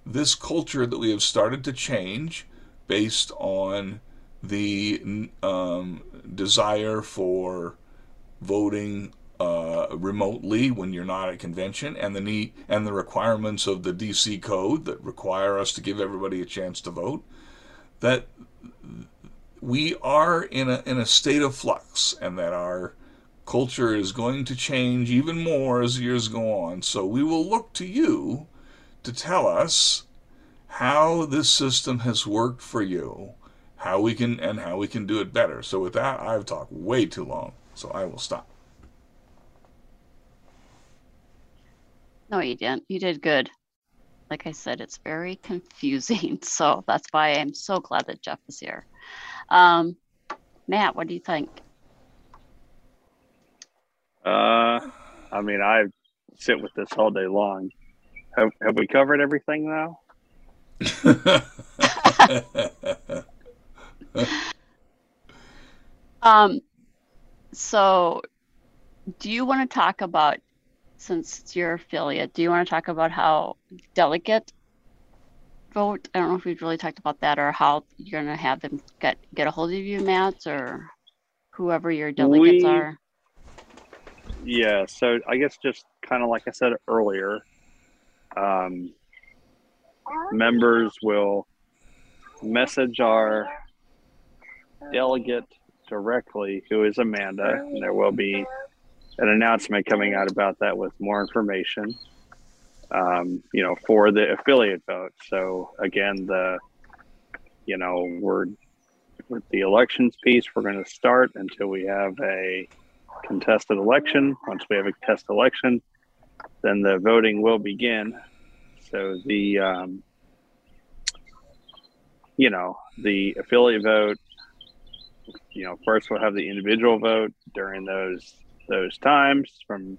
[SPEAKER 6] this culture that we have started to change based on the um, desire for voting uh, remotely when you're not at convention, and the need and the requirements of the DC code that require us to give everybody a chance to vote. That we are in a in a state of flux, and that our culture is going to change even more as years go on. So we will look to you to tell us how this system has worked for you, how we can and how we can do it better. So with that, I've talked way too long, so I will stop.
[SPEAKER 5] No, you didn't. You did good. Like I said, it's very confusing. So that's why I'm so glad that Jeff is here. Um, Matt, what do you think?
[SPEAKER 4] Uh, I mean, I sit with this all day long. Have, have we covered everything now?
[SPEAKER 5] um, so do you want to talk about, since it's your affiliate, do you want to talk about how delegate vote? I don't know if we've really talked about that or how you're going to have them get, get a hold of you, Matt, or whoever your delegates
[SPEAKER 4] We-
[SPEAKER 5] are.
[SPEAKER 4] Yeah, so I guess just kind of like I said earlier, um, members will message our delegate directly, who is Amanda, and there will be an announcement coming out about that with more information. Um, you know, for the affiliate vote. So again, the you know we're with the elections piece, we're going to start until we have a contested election. Once we have a contested election, then the voting will begin. So the, um, you know, the affiliate vote. You know, first we'll have the individual vote during those those times from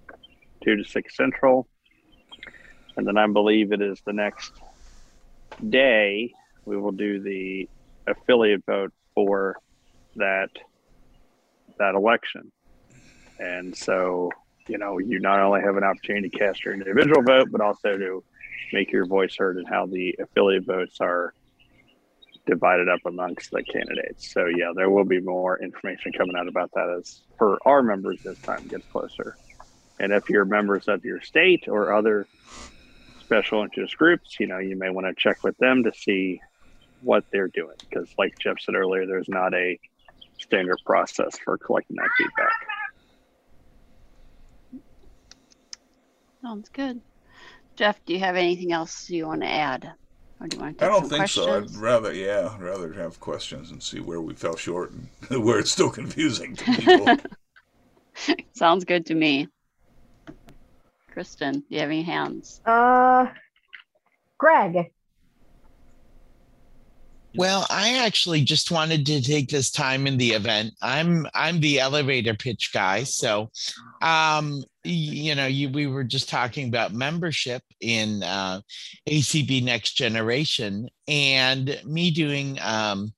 [SPEAKER 4] 2 to 6 Central. And then I believe it is the next day we will do the affiliate vote for that that election. And so, you know, you not only have an opportunity to cast your individual vote, but also to make your voice heard and how the affiliate votes are divided up amongst the candidates. So yeah, there will be more information coming out about that as for our members as time gets closer. And if you're members of your state or other special interest groups, you know, you may want to check with them to see what they're doing. Because like Jeff said earlier, there's not a standard process for collecting that feedback.
[SPEAKER 5] Sounds good. Jeff, do you have anything else you want to add? Or do you want to
[SPEAKER 6] I don't
[SPEAKER 5] some
[SPEAKER 6] think
[SPEAKER 5] questions?
[SPEAKER 6] so. I'd rather, yeah, I'd rather have questions and see where we fell short and where it's still confusing to people.
[SPEAKER 5] Sounds good to me. Kristen, do you have any hands?
[SPEAKER 3] Uh, Greg.
[SPEAKER 9] Well, I actually just wanted to take this time in the event. I'm I'm the elevator pitch guy, so um, you know, you we were just talking about membership in uh, ACB Next Generation, and me doing. Um,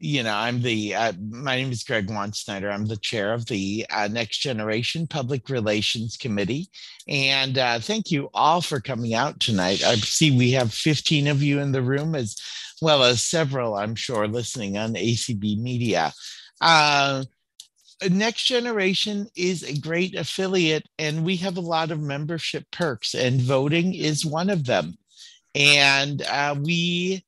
[SPEAKER 9] you know, I'm the. Uh, my name is Greg Snyder. I'm the chair of the uh, Next Generation Public Relations Committee, and uh, thank you all for coming out tonight. I see we have 15 of you in the room as well as several, I'm sure, listening on ACB Media. Uh, Next Generation is a great affiliate, and we have a lot of membership perks, and voting is one of them. And uh, we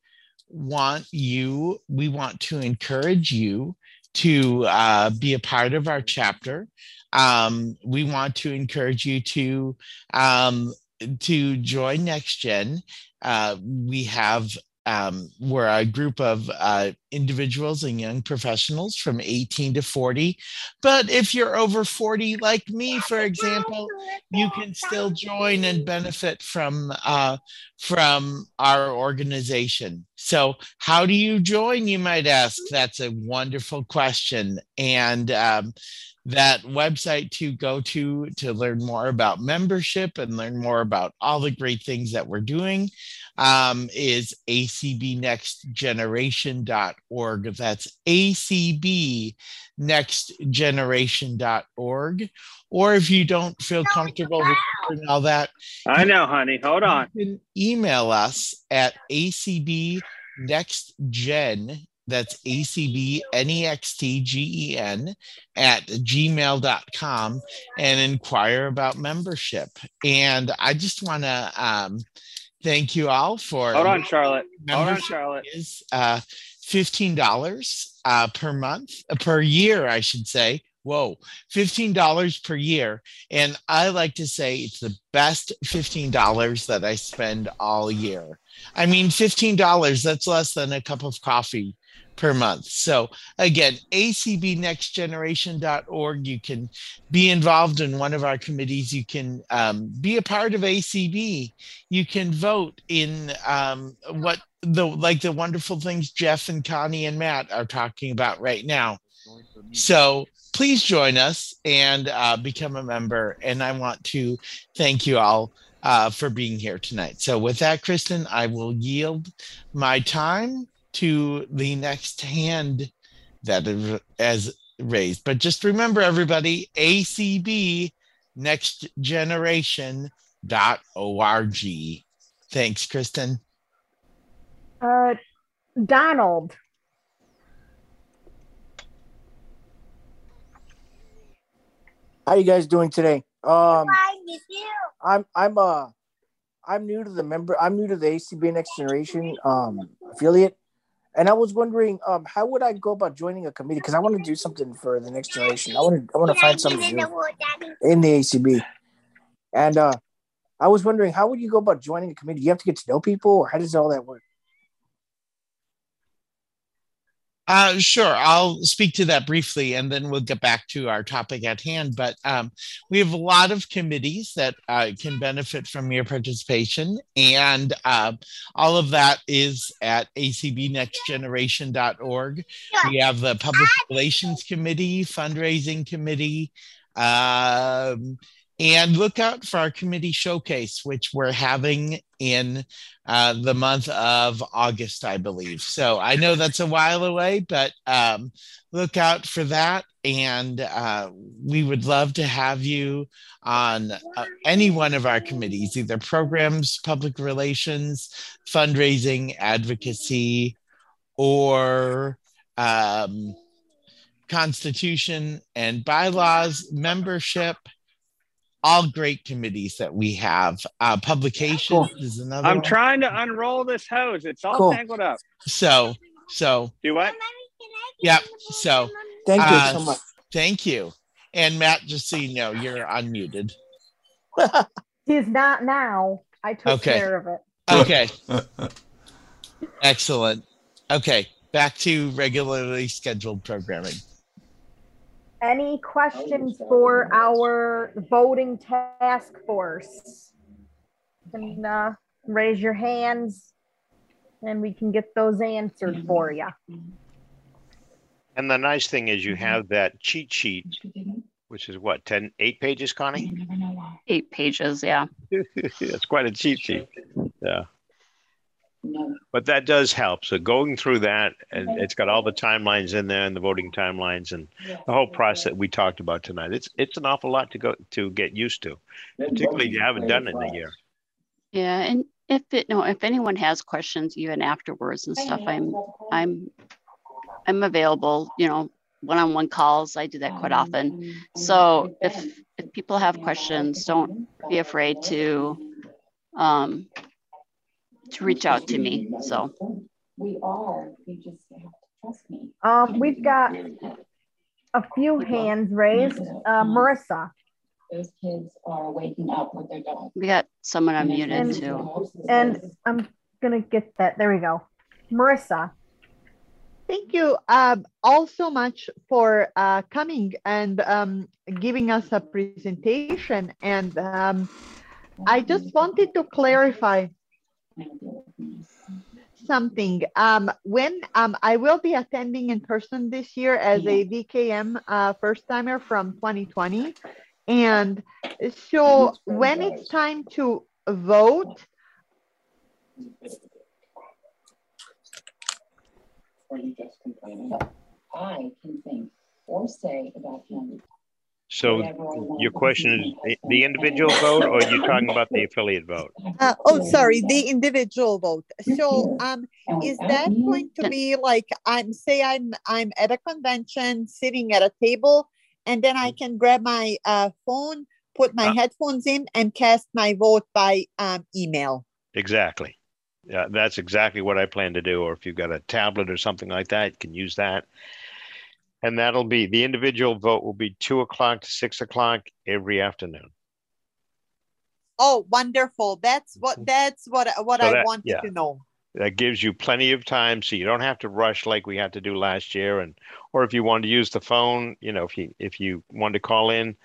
[SPEAKER 9] want you, we want to encourage you to uh, be a part of our chapter. Um, we want to encourage you to um, to join Next Gen. Uh, we have um, we're a group of uh, individuals and young professionals from 18 to 40. But if you're over 40, like me, for example, you can still join and benefit from uh, from our organization. So, how do you join? You might ask. That's a wonderful question, and um, that website to go to to learn more about membership and learn more about all the great things that we're doing um, is acbnextgeneration.org. That's acbnextgeneration.org. Or if you don't feel comfortable remembering all that,
[SPEAKER 4] I know, honey. Hold on.
[SPEAKER 9] you can email us at acbnextgen. That's A-C-B-N-E-X-T-G-E-N at gmail.com and inquire about membership. And I just want to um, thank you all for
[SPEAKER 4] Hold on, Charlotte. Hold on, Charlotte.
[SPEAKER 9] is uh, $15 uh, per month, uh, per year, I should say. Whoa, $15 per year. And I like to say it's the best $15 that I spend all year. I mean, $15, that's less than a cup of coffee per month. So again, acbnextgeneration.org. You can be involved in one of our committees. You can um, be a part of ACB. You can vote in um, what the like the wonderful things Jeff and Connie and Matt are talking about right now. So please join us and uh, become a member. And I want to thank you all uh, for being here tonight. So with that, Kristen, I will yield my time to the next hand that is as raised. But just remember, everybody, ACB Next Generation dot org. Thanks, Kristen.
[SPEAKER 3] Uh, Donald.
[SPEAKER 10] How you guys doing today? Um, I'm I'm uh I'm new to the member. I'm new to the ACB Next Generation um affiliate, and I was wondering um how would I go about joining a committee because I want to do something for the next generation. I want to I want to find something to do in the ACB, and uh I was wondering how would you go about joining a committee? Do you have to get to know people, or how does all that work?
[SPEAKER 9] Uh, sure, I'll speak to that briefly and then we'll get back to our topic at hand. But um, we have a lot of committees that uh, can benefit from your participation, and uh, all of that is at acbnextgeneration.org. We have the Public Relations Committee, Fundraising Committee, um, and look out for our committee showcase, which we're having in uh, the month of August, I believe. So I know that's a while away, but um, look out for that. And uh, we would love to have you on uh, any one of our committees, either programs, public relations, fundraising, advocacy, or um, constitution and bylaws, membership all great committees that we have. Uh, publications cool. is another.
[SPEAKER 11] I'm
[SPEAKER 9] one.
[SPEAKER 11] trying to unroll this hose. It's all cool. tangled up.
[SPEAKER 9] So, so.
[SPEAKER 11] Do what?
[SPEAKER 9] Yep. So.
[SPEAKER 10] Thank you uh, so much.
[SPEAKER 9] Thank you. And Matt, just so you know, you're unmuted.
[SPEAKER 3] He's not now. I took okay. care of it.
[SPEAKER 9] Okay. Excellent. Okay. Back to regularly scheduled programming.
[SPEAKER 3] Any questions for our voting task force? You can uh, raise your hands and we can get those answered for you.
[SPEAKER 7] And the nice thing is you have that cheat sheet, which is what, 10, eight pages, Connie?
[SPEAKER 5] Eight pages, yeah.
[SPEAKER 7] That's quite a cheat sheet. Yeah. But that does help. So going through that, and it's got all the timelines in there and the voting timelines and the whole process that we talked about tonight. It's it's an awful lot to go to get used to, particularly if you haven't done it in a year.
[SPEAKER 5] Yeah, and if it no, if anyone has questions even afterwards and stuff, I'm I'm I'm available. You know, one-on-one calls. I do that quite often. So if if people have questions, don't be afraid to um, to reach out to me. So
[SPEAKER 3] we are. You just have to trust me. Um, we've got a few hands raised. Uh, Marissa.
[SPEAKER 12] Those kids are waking up with their dogs.
[SPEAKER 5] We got someone unmuted and, too.
[SPEAKER 3] And I'm gonna get that. There we go. Marissa.
[SPEAKER 13] Thank you um, all so much for uh, coming and um, giving us a presentation. And um, I just wanted to clarify something. Um, when um, I will be attending in person this year as a VKM uh, first timer from 2020. And so when it's time to vote,
[SPEAKER 12] or you just complain I can think or say about him
[SPEAKER 7] so your question is the individual vote, or are you talking about the affiliate vote?
[SPEAKER 13] Uh, oh, sorry, the individual vote. So, um, is that going to be like I'm say I'm I'm at a convention sitting at a table, and then I can grab my uh, phone, put my uh, headphones in, and cast my vote by um, email.
[SPEAKER 7] Exactly. Yeah, that's exactly what I plan to do. Or if you've got a tablet or something like that, you can use that and that'll be the individual vote will be two o'clock to six o'clock every afternoon.
[SPEAKER 13] Oh, wonderful! That's mm-hmm. what that's what what so I that, wanted yeah. to know.
[SPEAKER 7] That gives you plenty of time, so you don't have to rush like we had to do last year. And or if you want to use the phone, you know, if you if you want to call in,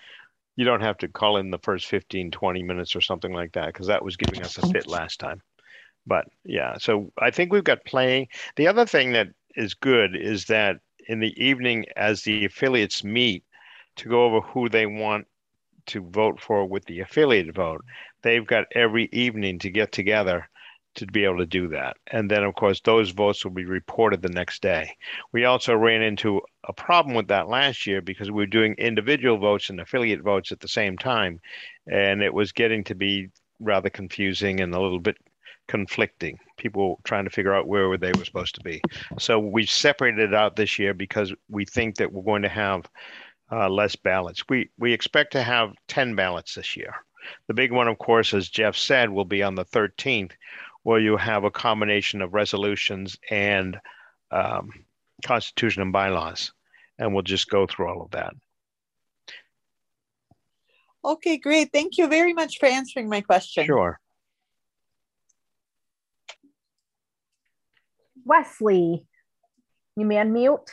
[SPEAKER 7] you don't have to call in the first 15, 20 minutes or something like that, because that was giving us a fit last time. But yeah, so I think we've got playing. The other thing that is good is that in the evening as the affiliates meet to go over who they want to vote for with the affiliate vote. They've got every evening to get together to be able to do that. And then, of course, those votes will be reported the next day. We also ran into a problem with that last year because we were doing individual votes and affiliate votes at the same time. And it was getting to be rather confusing and a little bit conflicting. People trying to figure out where they were supposed to be. So we separated it out this year because we think that we're going to have uh, less ballots. We we expect to have ten ballots this year. The big one, of course, as Jeff said, will be on the 13th, where you have a combination of resolutions and um, constitution and bylaws, and we'll just go through all of that.
[SPEAKER 13] Okay, great. Thank you very much for answering my question.
[SPEAKER 7] Sure.
[SPEAKER 3] Wesley, you may unmute.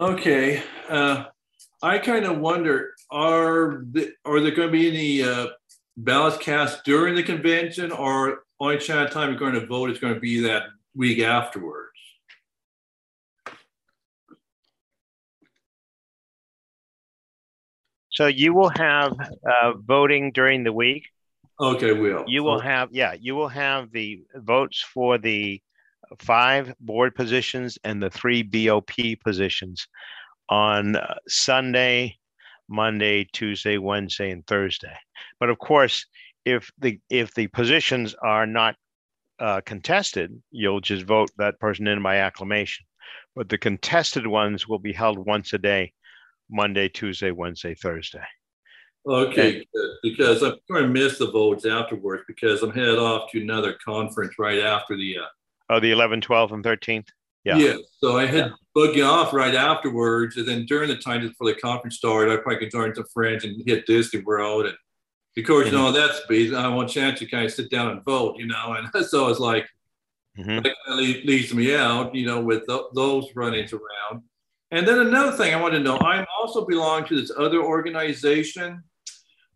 [SPEAKER 8] Okay, uh, I kind of wonder, are the, are there going to be any uh, ballots cast during the convention or only time you're going to vote is going to be that week afterwards?
[SPEAKER 7] So you will have uh, voting during the week.
[SPEAKER 8] Okay, will.
[SPEAKER 7] You will have, yeah, you will have the votes for the five board positions and the three BOP positions on uh, Sunday, Monday, Tuesday, Wednesday, and Thursday. But of course, if the if the positions are not uh, contested, you'll just vote that person in by acclamation. But the contested ones will be held once a day, Monday, Tuesday, Wednesday, Thursday.
[SPEAKER 8] Okay, good, because I'm going to miss the votes afterwards because I'm headed off to another conference right after the. Uh,
[SPEAKER 7] oh, the 11, 12, and 13th?
[SPEAKER 8] Yeah. Yeah. So I had yeah. booking off right afterwards. And then during the time before the conference started, I probably could join some friends and hit Disney World. And of course, mm-hmm. you know, that's busy. I want a chance to kind of sit down and vote, you know. And so it's like, mm-hmm. that kind of leaves me out, you know, with th- those runnings around. And then another thing I want to know I'm also belong to this other organization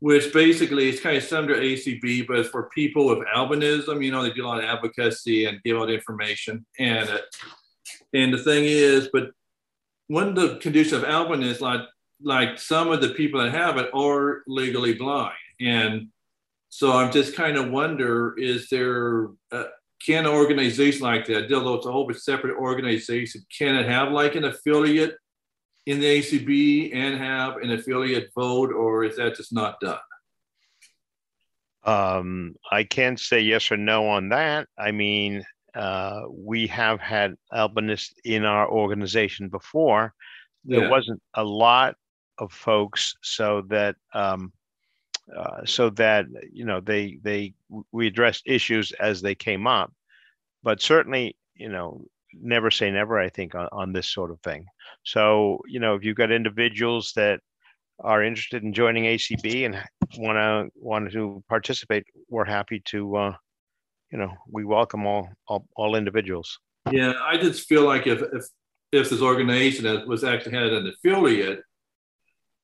[SPEAKER 8] which basically is kind of similar to ACB, but it's for people with albinism. You know, they do a lot of advocacy and give out information. And uh, and the thing is, but one of the conditions of albinism, like like some of the people that have it are legally blind, and so I'm just kind of wonder: is there uh, can an organization like that, although it's a whole separate organization, can it have like an affiliate in the ACB and have an affiliate vote, or is that just not done?
[SPEAKER 7] Um, I can't say yes or no on that. I mean, uh, we have had albinists in our organization before. There yeah. wasn't a lot of folks, so that um, uh, so that you know they they we addressed issues as they came up, but certainly you know never say never. I think on, on this sort of thing. So, you know, if you've got individuals that are interested in joining ACB and want to want to participate, we're happy to. Uh, you know, we welcome all, all all individuals.
[SPEAKER 8] Yeah, I just feel like if if if this organization that was actually had an affiliate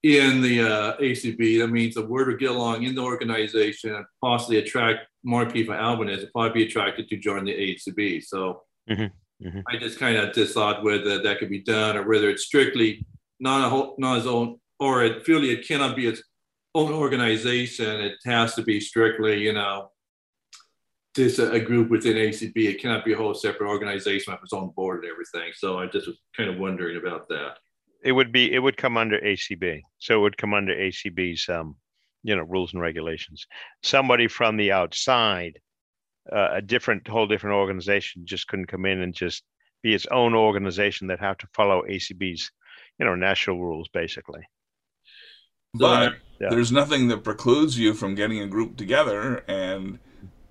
[SPEAKER 8] in the uh, ACB, that means the word would get along in the organization and possibly attract more people albinism, probably be attracted to join the ACB. So mm-hmm. Mm-hmm. I just kind of just thought whether that could be done or whether it's strictly not a whole, not its own or it really it cannot be its own organization. It has to be strictly, you know, just a, a, group within ACB. It cannot be a whole separate organization with its own board and everything. So I just was kind of wondering about that.
[SPEAKER 7] It would be it would come under ACB. So it would come under ACB's um, you know, rules and regulations. Somebody from the outside uh, a different, whole different organization just couldn't come in and just be its own organization that have to follow ACB's, you know, national rules basically.
[SPEAKER 6] But yeah. there's nothing that precludes you from getting a group together and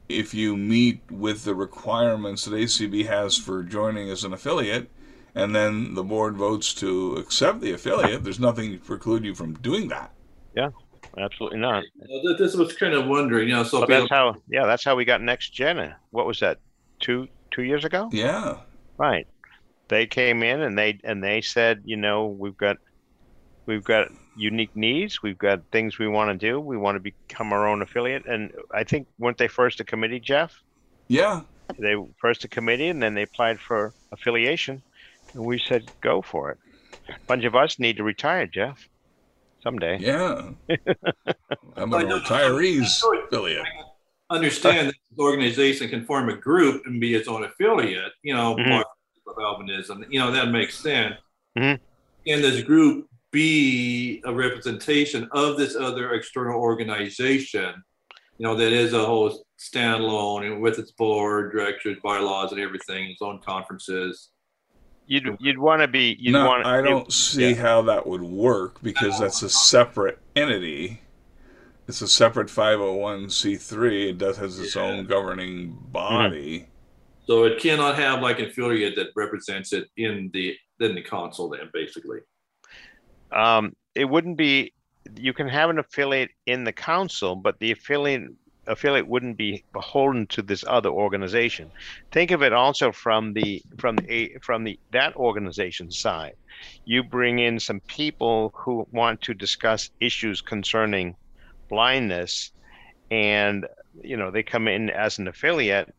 [SPEAKER 6] if you meet with the requirements that ACB has for joining as an affiliate, and then the board votes to accept the affiliate, there's nothing to preclude you from doing that.
[SPEAKER 7] Yeah, absolutely not.
[SPEAKER 8] this was kind of wondering, you know. So
[SPEAKER 7] that's how, yeah, that's how we got Next Gen. What was that? Two two years ago?
[SPEAKER 6] Yeah.
[SPEAKER 7] Right. They came in and they and they said, you know, we've got we've got unique needs. We've got things we want to do. We want to become our own affiliate. And I think weren't they first a committee, Jeff?
[SPEAKER 6] Yeah.
[SPEAKER 7] They first a committee, and then they applied for affiliation, and we said go for it. A bunch of us need to retire, Jeff someday.
[SPEAKER 6] Yeah. I'm a retirees affiliate.
[SPEAKER 8] Understand that the organization can form a group and be its own affiliate, you know, mm-hmm. of albinism. You know, that makes sense. Mm-hmm. Can this group be a representation of this other external organization? You know, that is a whole standalone and with its board, directors, bylaws, and everything, its own conferences
[SPEAKER 7] you'd you'd want to be. You'd
[SPEAKER 6] no,
[SPEAKER 7] want.
[SPEAKER 6] I don't see yeah. how that would work because that's a separate entity. It's a separate 501c3. It does has its yeah. own governing body.
[SPEAKER 8] Mm-hmm. So it cannot have like an affiliate that represents it in the in the council. Then basically,
[SPEAKER 7] um, it wouldn't be. You can have an affiliate in the council, but the affiliate affiliate wouldn't be beholden to this other organization. Think of it also from the from the from the that organization side. You bring in some people who want to discuss issues concerning blindness, and you know they come in as an affiliate.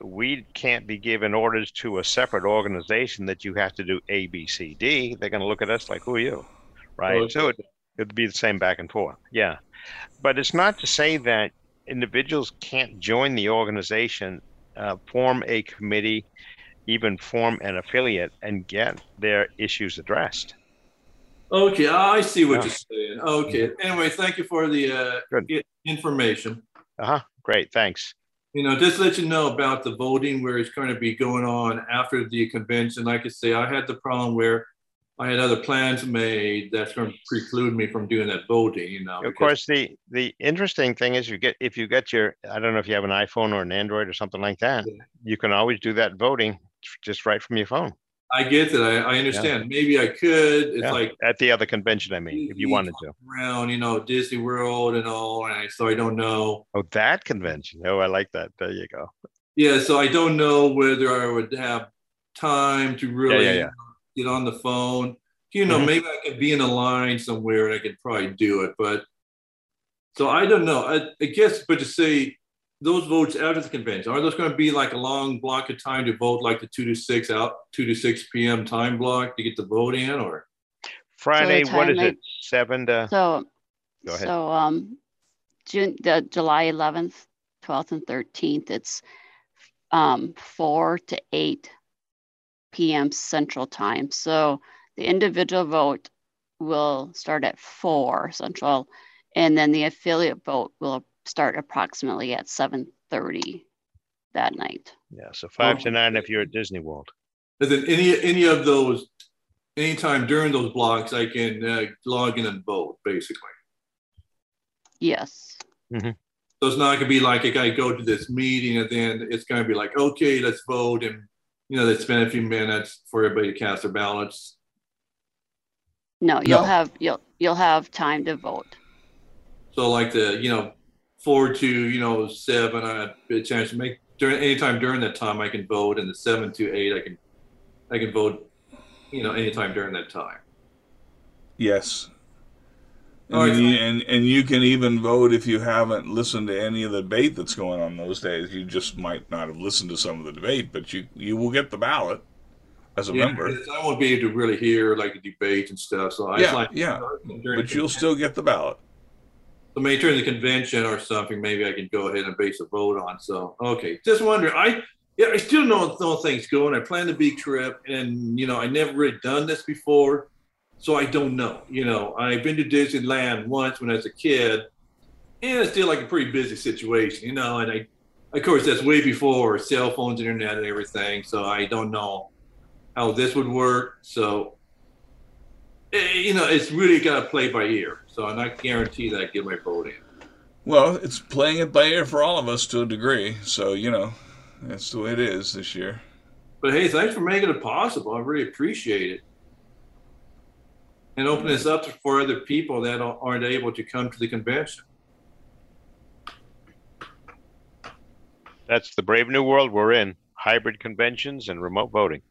[SPEAKER 7] We can't be given orders to a separate organization that you have to do A, B, C, D. They're going to look at us like, "Who are you?" Right? so it, It'd be the same back and forth. Yeah. But it's not to say that individuals can't join the organization, uh, form a committee, even form an affiliate and get their issues addressed.
[SPEAKER 8] Okay, I see what
[SPEAKER 7] Yeah.
[SPEAKER 8] you're saying. Okay. Anyway, thank you for the uh, information.
[SPEAKER 7] Uh huh. Great. Thanks.
[SPEAKER 8] You know, just to let you know about the voting where it's going to be going on after the convention. Like I say, I had the problem where I had other plans made that's going to preclude me from doing that voting. You know,
[SPEAKER 7] Of course, the the interesting thing is you get if you get your I don't know if you have an iPhone or an Android or something like that, you can always do that voting just right from your phone.
[SPEAKER 8] I get that. I, I understand. Maybe I could. It's
[SPEAKER 7] Yeah,
[SPEAKER 8] like
[SPEAKER 7] at the other convention, I mean, if you wanted to.
[SPEAKER 8] around, you know, Disney World and all, and I, so I don't know.
[SPEAKER 7] Oh, that convention. Oh, I like that. There you go.
[SPEAKER 8] Yeah, so I don't know whether I would have time to really
[SPEAKER 7] yeah, yeah.
[SPEAKER 8] Get on the phone. You know,
[SPEAKER 7] Mhm.
[SPEAKER 8] maybe I could be in a line somewhere and I could probably do it, but so I don't know. I, I guess, but to say those votes after the convention, are those going to be like a long block of time to vote, like the two to six out, two to six p.m. time block to get the vote in, or
[SPEAKER 7] Friday, what
[SPEAKER 5] time
[SPEAKER 7] is it? Seven to.
[SPEAKER 5] So,
[SPEAKER 7] Go ahead.
[SPEAKER 5] so, um, June, the July eleventh, twelfth and thirteenth, it's, um, four to eight PM Central Time. So the individual vote will start at four Central, and then the affiliate vote will start approximately at seven thirty that night.
[SPEAKER 7] Yeah, so five
[SPEAKER 8] Oh.
[SPEAKER 7] to nine if you're at Disney World.
[SPEAKER 8] is it any any of those? Anytime during those blocks, I can uh, log in and vote, basically.
[SPEAKER 5] Yes.
[SPEAKER 8] So it's not gonna be like I gotta go to this meeting and then it's gonna be like, okay, let's vote and you know, they spend a few minutes for everybody to cast their ballots.
[SPEAKER 5] No, you'll
[SPEAKER 8] No.
[SPEAKER 5] have, you'll, you'll have time to vote.
[SPEAKER 8] So like the, you know, four to, you know, seven, I have a chance to make during anytime during that time I can vote and the seven to eight I can I can vote, you know, anytime during that time.
[SPEAKER 6] Yes.
[SPEAKER 8] All
[SPEAKER 6] And,
[SPEAKER 8] right.
[SPEAKER 6] you, and and you can even vote if you haven't listened to any of the debate that's going on those days. You just might not have listened to some of the debate, but you you will get the ballot as a
[SPEAKER 8] Yeah,
[SPEAKER 6] member.
[SPEAKER 8] I won't be able to really hear like the debate and stuff. So I
[SPEAKER 6] Yeah,
[SPEAKER 8] like
[SPEAKER 6] yeah. But you'll still get the ballot.
[SPEAKER 8] So maybe during the convention or something, maybe I can go ahead and base a vote on. So okay, just wondering. I yeah, I still know know things going. I planned a big trip, and you know, I never really done this before, so I don't know. You know, I've been to Disneyland once when I was a kid, and it's still like a pretty busy situation. You know, and I, of course, that's way before cell phones, internet, and everything. So I don't know how this would work. So eh, you know, it's really got to play by ear. So I'm not guaranteed that I get my vote in.
[SPEAKER 6] Well, it's playing it by ear for all of us to a degree. So you know, that's the way it is this year.
[SPEAKER 8] But hey, thanks for making it possible. I really appreciate it. And open this up for other people that aren't able to come to the convention.
[SPEAKER 7] That's the brave new world we're in. Hybrid conventions and remote voting.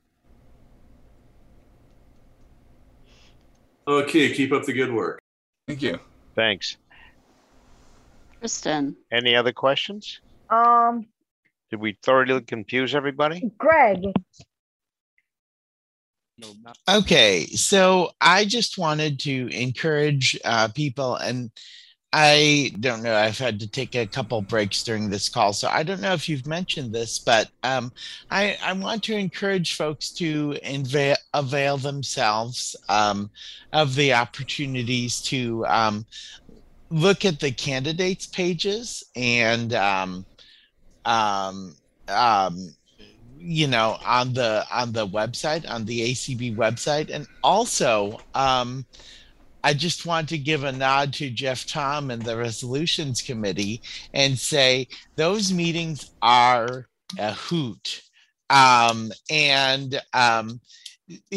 [SPEAKER 8] Okay, keep up the good work.
[SPEAKER 6] Thank you.
[SPEAKER 7] Thanks.
[SPEAKER 5] Kristen,
[SPEAKER 7] Any other questions?
[SPEAKER 3] Um,
[SPEAKER 7] Did we thoroughly confuse everybody?
[SPEAKER 3] Greg.
[SPEAKER 9] Okay, so I just wanted to encourage uh, people, and I don't know, I've had to take a couple breaks during this call, so I don't know if you've mentioned this, but um, I, I want to encourage folks to inva- avail themselves um, of the opportunities to um, look at the candidates pages and um, um, um, you know on the on the website on the acb website. And also um i just want to give a nod to jeff thom and the resolutions committee and say those meetings are a hoot. Um and um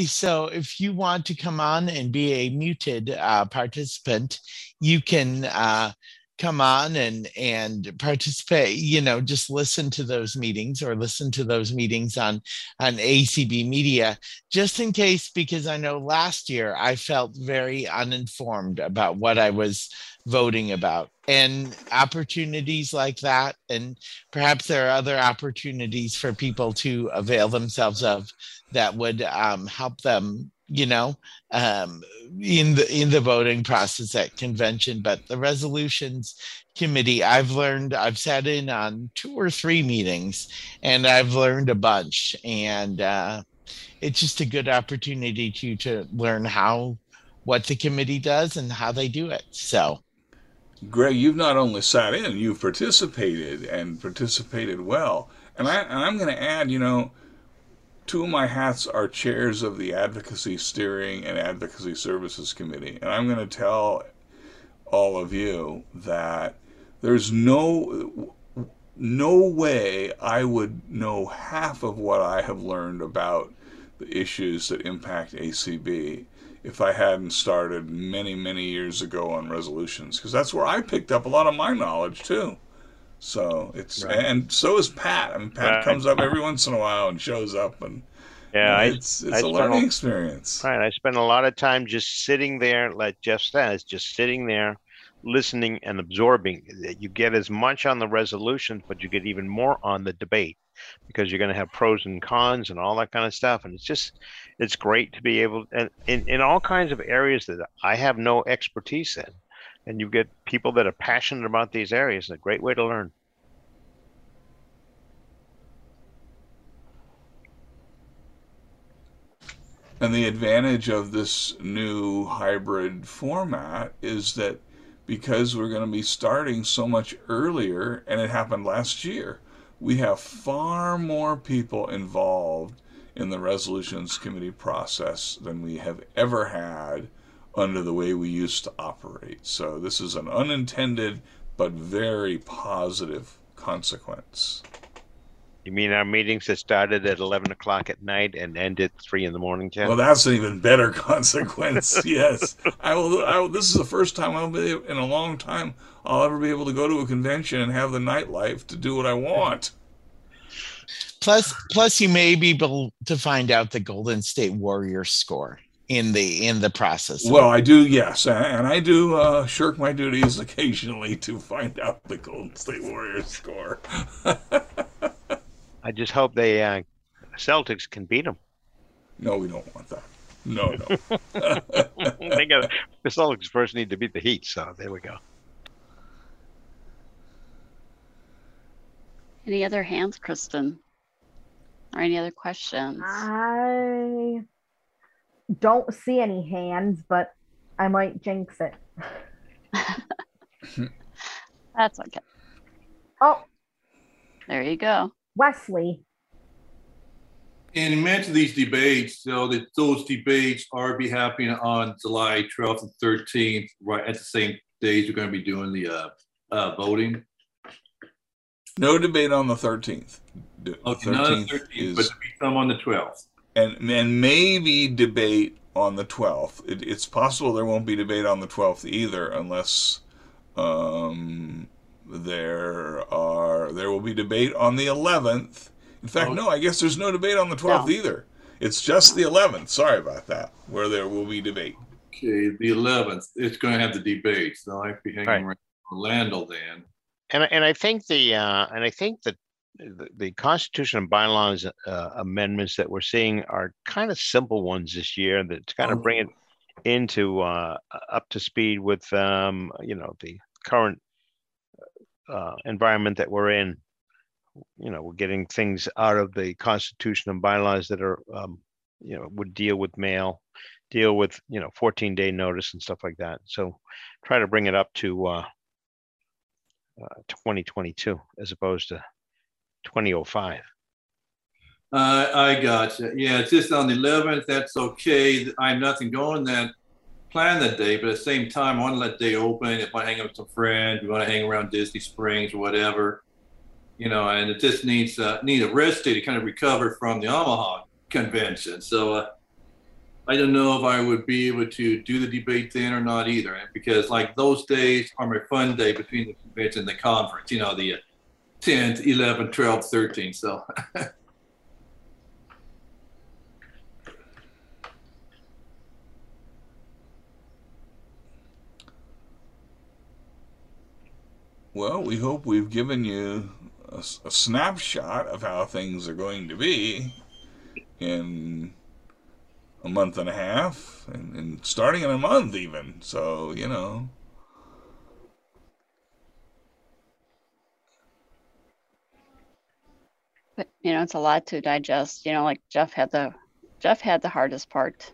[SPEAKER 9] so if you want to come on and be a muted uh, participant you can uh, come on and and participate you know just listen to those meetings or listen to those meetings on on acb media just in case because i know last year i felt very uninformed about what i was voting about and opportunities like that and perhaps there are other opportunities for people to avail themselves of that would um, help them you know, um, in the in the voting process at convention. But the resolutions committee, I've learned. I've sat in on two or three meetings, and I've learned a bunch. And uh, it's just a good opportunity to to learn how what the committee does and how they do it. So.
[SPEAKER 6] Greg, you've not only sat in, you've participated and participated well. And I and I'm going to add, you know, two of my hats are chairs of the Advocacy Steering and Advocacy Services Committee. And I'm going to tell all of you that there's no no way I would know half of what I have learned about the issues that impact ACB if I hadn't started many, many years ago on resolutions, because that's where I picked up a lot of my knowledge too. So it's right. and so is Pat. I mean, Pat right. comes up every once in a while and shows up, and yeah, you know, it's it's I a learning a, experience.
[SPEAKER 7] Right, I spend a lot of time just sitting there, like Jeff says, just sitting there, listening and absorbing. You get as much on the resolution, but you get even more on the debate because you're going to have pros and cons and all that kind of stuff. And it's just, it's great to be able, and in, in all kinds of areas that I have no expertise in. And you get people that are passionate about these areas. It's a great way to learn.
[SPEAKER 6] And the advantage of this new hybrid format is that because we're going to be starting so much earlier, and it happened last year, we have far more people involved in the resolutions committee process than we have ever had under the way we used to operate. So this is an unintended but very positive consequence.
[SPEAKER 7] You mean our meetings that started at 11 o'clock at night and ended 3 in the morning, Jeff?
[SPEAKER 6] Well, that's an even better consequence. yes. I will, I will, this is the first time I'll be, in a long time, I'll ever be able to go to a convention and have the nightlife to do what I want.
[SPEAKER 9] Plus, plus, you may be able to find out the Golden State Warriors score in the in the process.
[SPEAKER 6] Well, I do, yes, and I do uh, shirk my duties occasionally to find out the Golden State Warriors score.
[SPEAKER 7] I just hope they uh, Celtics can beat them.
[SPEAKER 6] No, we don't want that. No, no.
[SPEAKER 7] they got the Celtics first need to beat the Heat, so there we go.
[SPEAKER 5] Any other hands, Kristen? Or any other questions?
[SPEAKER 3] I don't see any hands, but I might jinx it.
[SPEAKER 5] That's okay.
[SPEAKER 3] Oh,
[SPEAKER 5] there you go.
[SPEAKER 3] Wesley.
[SPEAKER 8] And you mentioned these debates, so that those debates are be happening on July 12th and 13th, right at the same days you're going to be doing the uh, uh, voting.
[SPEAKER 6] No debate on the 13th.
[SPEAKER 8] The okay, 13th, 13th is, but to be some on the 12th.
[SPEAKER 6] And, and maybe debate on the 12th. It, it's possible there won't be debate on the 12th either unless um, there are there will be debate on the 11th. In fact, oh. no, I guess there's no debate on the 12th no. either. It's just the 11th. Sorry about that, where there will be debate.
[SPEAKER 8] Okay, the 11th. It's going to have the debate, so I'll be hanging right. around Orlando then.
[SPEAKER 7] And and I think the uh, and I think that the, the Constitution and bylaws uh, amendments that we're seeing are kind of simple ones this year that kind of oh. bring it into uh, up to speed with um, you know the current uh, environment that we're in. You know, we're getting things out of the Constitution and bylaws that are um, you know would deal with mail, deal with you know 14 day notice and stuff like that. So try to bring it up to uh, uh, 2022 as opposed to 2005.
[SPEAKER 8] Uh, I gotcha. Yeah, it's just on the 11th. That's okay. I have nothing going that plan that day, but at the same time, I want to let day open. If I hang out with some friends, we want to hang around Disney Springs or whatever, you know, and it just needs uh, need a rest day to kind of recover from the Omaha convention. So uh, I don't know if I would be able to do the debate then or not either, because like those days are my fun day between the convention and the conference. You know, the 10th, 11th, 12th, 13th. So.
[SPEAKER 6] Well, we hope we've given you a, a, snapshot of how things are going to be in a month and a half, and, and starting in a month even. So you know.
[SPEAKER 5] You know, it's a lot to digest. You know, like Jeff had the Jeff had the hardest part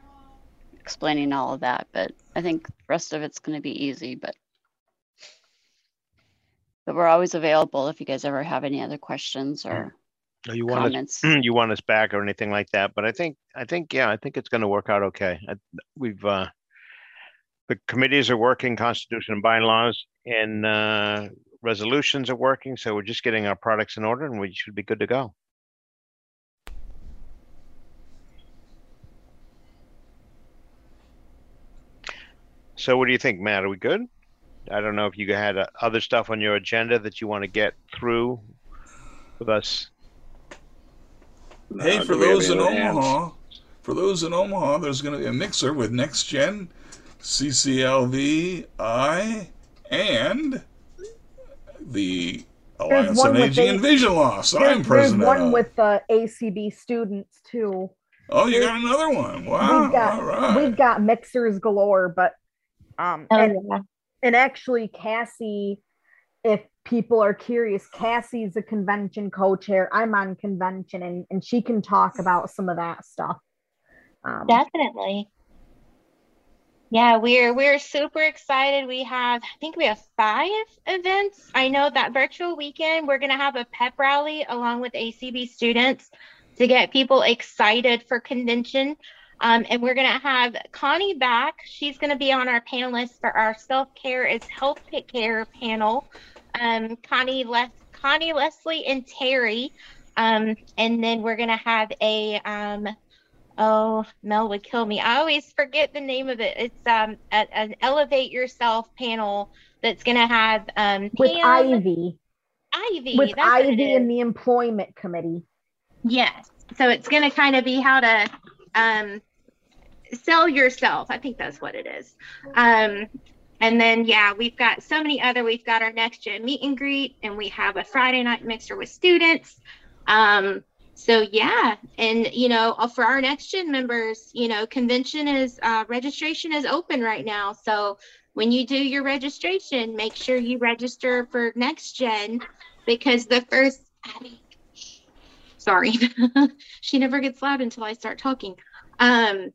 [SPEAKER 5] explaining all of that, but I think the rest of it's going to be easy. But but we're always available if you guys ever have any other questions or
[SPEAKER 7] No, you want
[SPEAKER 5] comments.
[SPEAKER 7] us, you want us back or anything like that. But I think, I think, yeah, I think it's going to work out okay. I, we've, uh, the committees are working, constitution and bylaws and, uh, resolutions are working. So we're just getting our products in order and we should be good to go. So what do you think, Matt? Are we good? I don't know if you had uh, other stuff on your agenda that you want to get through with us.
[SPEAKER 6] Hey,
[SPEAKER 7] Uh,
[SPEAKER 6] for
[SPEAKER 7] do we have
[SPEAKER 6] those in
[SPEAKER 7] any hands?
[SPEAKER 6] Omaha, for those in Omaha, there's going to be a mixer with Next Gen, CCLV, I, and the Alliance on Aging
[SPEAKER 3] A-
[SPEAKER 6] and Vision Loss.
[SPEAKER 3] There-
[SPEAKER 6] I'm president.
[SPEAKER 3] There's one
[SPEAKER 6] of.
[SPEAKER 3] with the ACB students too.
[SPEAKER 6] oh, you got another one. Wow.
[SPEAKER 3] we've got
[SPEAKER 6] All right.
[SPEAKER 3] we've got mixers galore, but um
[SPEAKER 2] Oh,
[SPEAKER 3] and,
[SPEAKER 2] yeah.
[SPEAKER 3] and actually Cassie, if people are curious, Cassie's a convention co-chair. I'm on convention and, and she can talk about some of that stuff. Um,
[SPEAKER 2] Definitely. Yeah, we're we're super excited. We have, I think we have five events. I know that virtual weekend we're gonna have a pep rally along with ACB students to get people excited for convention. Um, and we're gonna have Connie back. She's gonna be on our panelists for our self-care is health care panel. Um, Connie Les Connie Leslie and Terry. Um, and then we're gonna have a um Oh, Mel would kill me. I always forget the name of it. It's um a, an elevate yourself panel that's gonna have um
[SPEAKER 3] with
[SPEAKER 2] Pam,
[SPEAKER 3] Ivy,
[SPEAKER 2] Ivy
[SPEAKER 3] with
[SPEAKER 2] that's what it
[SPEAKER 3] Ivy in the employment committee.
[SPEAKER 2] Yes. So it's gonna kind of be how to um sell yourself. I think that's what it is. Um and then yeah, we've got so many other. We've got our next gen meet and greet, and we have a Friday night mixer with students. Um, so yeah, and you know, uh, for our next gen members, you know, convention is uh, registration is open right now. So when you do your registration, make sure you register for next gen because the first. Sorry, she never gets loud until I start talking. Um,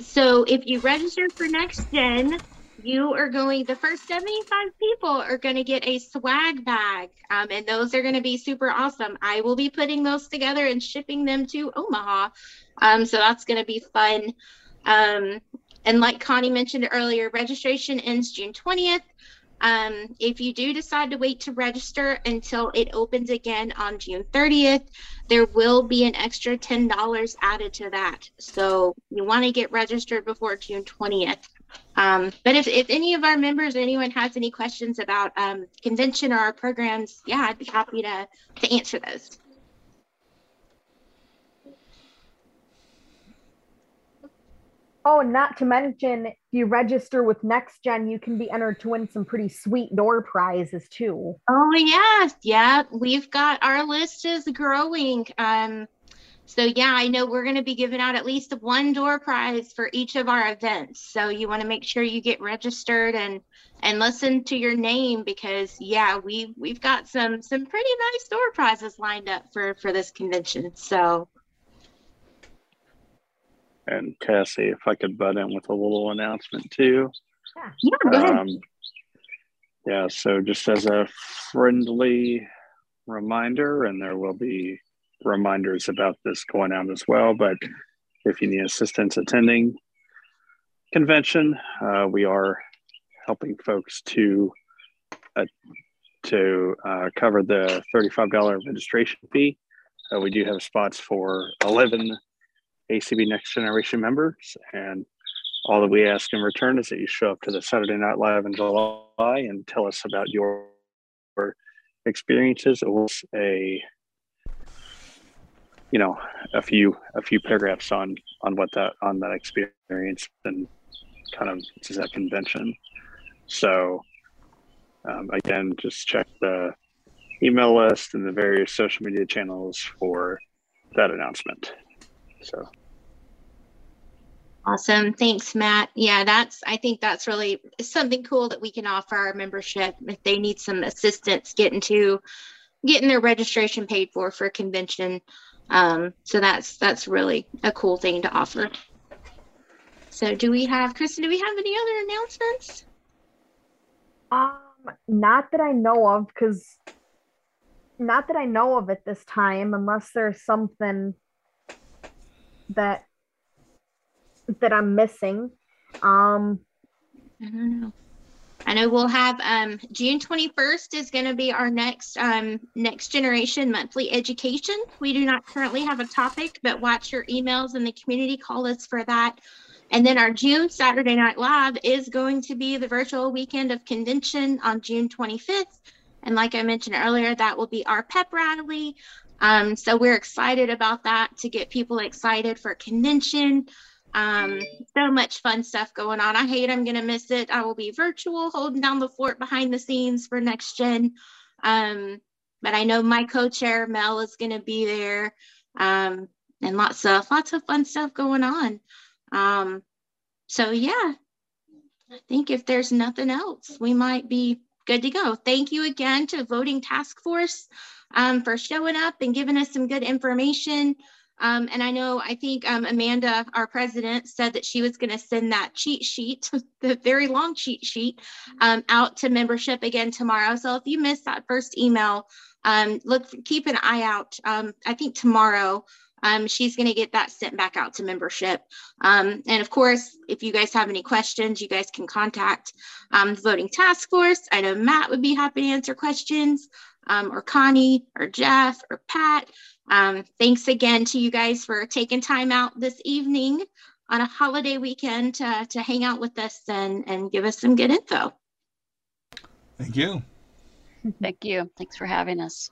[SPEAKER 2] so if you register for next gen, you are going the first 75 people are going to get a swag bag um, and those are going to be super awesome i will be putting those together and shipping them to omaha um, so that's going to be fun um, and like connie mentioned earlier registration ends june 20th um, if you do decide to wait to register until it opens again on June 30th, there will be an extra $10 added to that. So you want to get registered before June 20th. Um, but if, if any of our members, or anyone has any questions about um, convention or our programs, yeah, I'd be happy to, to answer those.
[SPEAKER 3] Oh, and not to mention, if you register with Next Gen, you can be entered to win some pretty sweet door prizes too.
[SPEAKER 2] Oh yes, yeah, we've got our list is growing. Um, so yeah, I know we're going to be giving out at least one door prize for each of our events. So you want to make sure you get registered and and listen to your name because yeah, we we've got some some pretty nice door prizes lined up for for this convention. So
[SPEAKER 4] And Cassie, if I could butt in with a little announcement too.
[SPEAKER 2] yeah, go ahead.
[SPEAKER 4] Um, yeah, so just as a friendly reminder, and there will be reminders about this going out as well, but if you need assistance attending convention, uh, we are helping folks to uh, to uh, cover the $35 registration fee. Uh, we do have spots for 11 ACB Next Generation members, and all that we ask in return is that you show up to the Saturday Night Live in July and tell us about your experiences. It was a, you know, a few a few paragraphs on on what that on that experience and kind of to that convention. So um, again, just check the email list and the various social media channels for that announcement. So
[SPEAKER 2] Awesome. Thanks, Matt. Yeah, that's, I think that's really something cool that we can offer our membership if they need some assistance getting to, getting their registration paid for for a convention. Um, so that's, that's really a cool thing to offer. So do we have, Kristen, do we have any other announcements?
[SPEAKER 3] Um, not that I know of, because not that I know of at this time, unless there's something that that I'm missing. Um,
[SPEAKER 2] I don't know. I know we'll have um, June 21st is going to be our next um, next generation monthly education. We do not currently have a topic, but watch your emails and the community. Call us for that. And then our June Saturday Night Live is going to be the virtual weekend of convention on June 25th. And like I mentioned earlier, that will be our pep rally. Um, so we're excited about that to get people excited for convention. Um, so much fun stuff going on. I hate I'm going to miss it. I will be virtual, holding down the fort behind the scenes for next gen. Um, but I know my co-chair Mel is going to be there, um, and lots of lots of fun stuff going on. Um, so yeah, I think if there's nothing else, we might be good to go. Thank you again to Voting Task Force um, for showing up and giving us some good information. Um, and I know, I think um, Amanda, our president, said that she was going to send that cheat sheet, the very long cheat sheet, um, out to membership again tomorrow. So if you missed that first email, um, look, keep an eye out. Um, I think tomorrow um, she's going to get that sent back out to membership. And of course, if you guys have any questions, you guys can contact the voting task force. I know Matt would be happy to answer questions, um, or Connie, or Jeff, or Pat. Um, thanks again to you guys for taking time out this evening on a holiday weekend to, to hang out with us and, and give us some good info.
[SPEAKER 6] Thank you.
[SPEAKER 5] Thank you. Thanks for having us.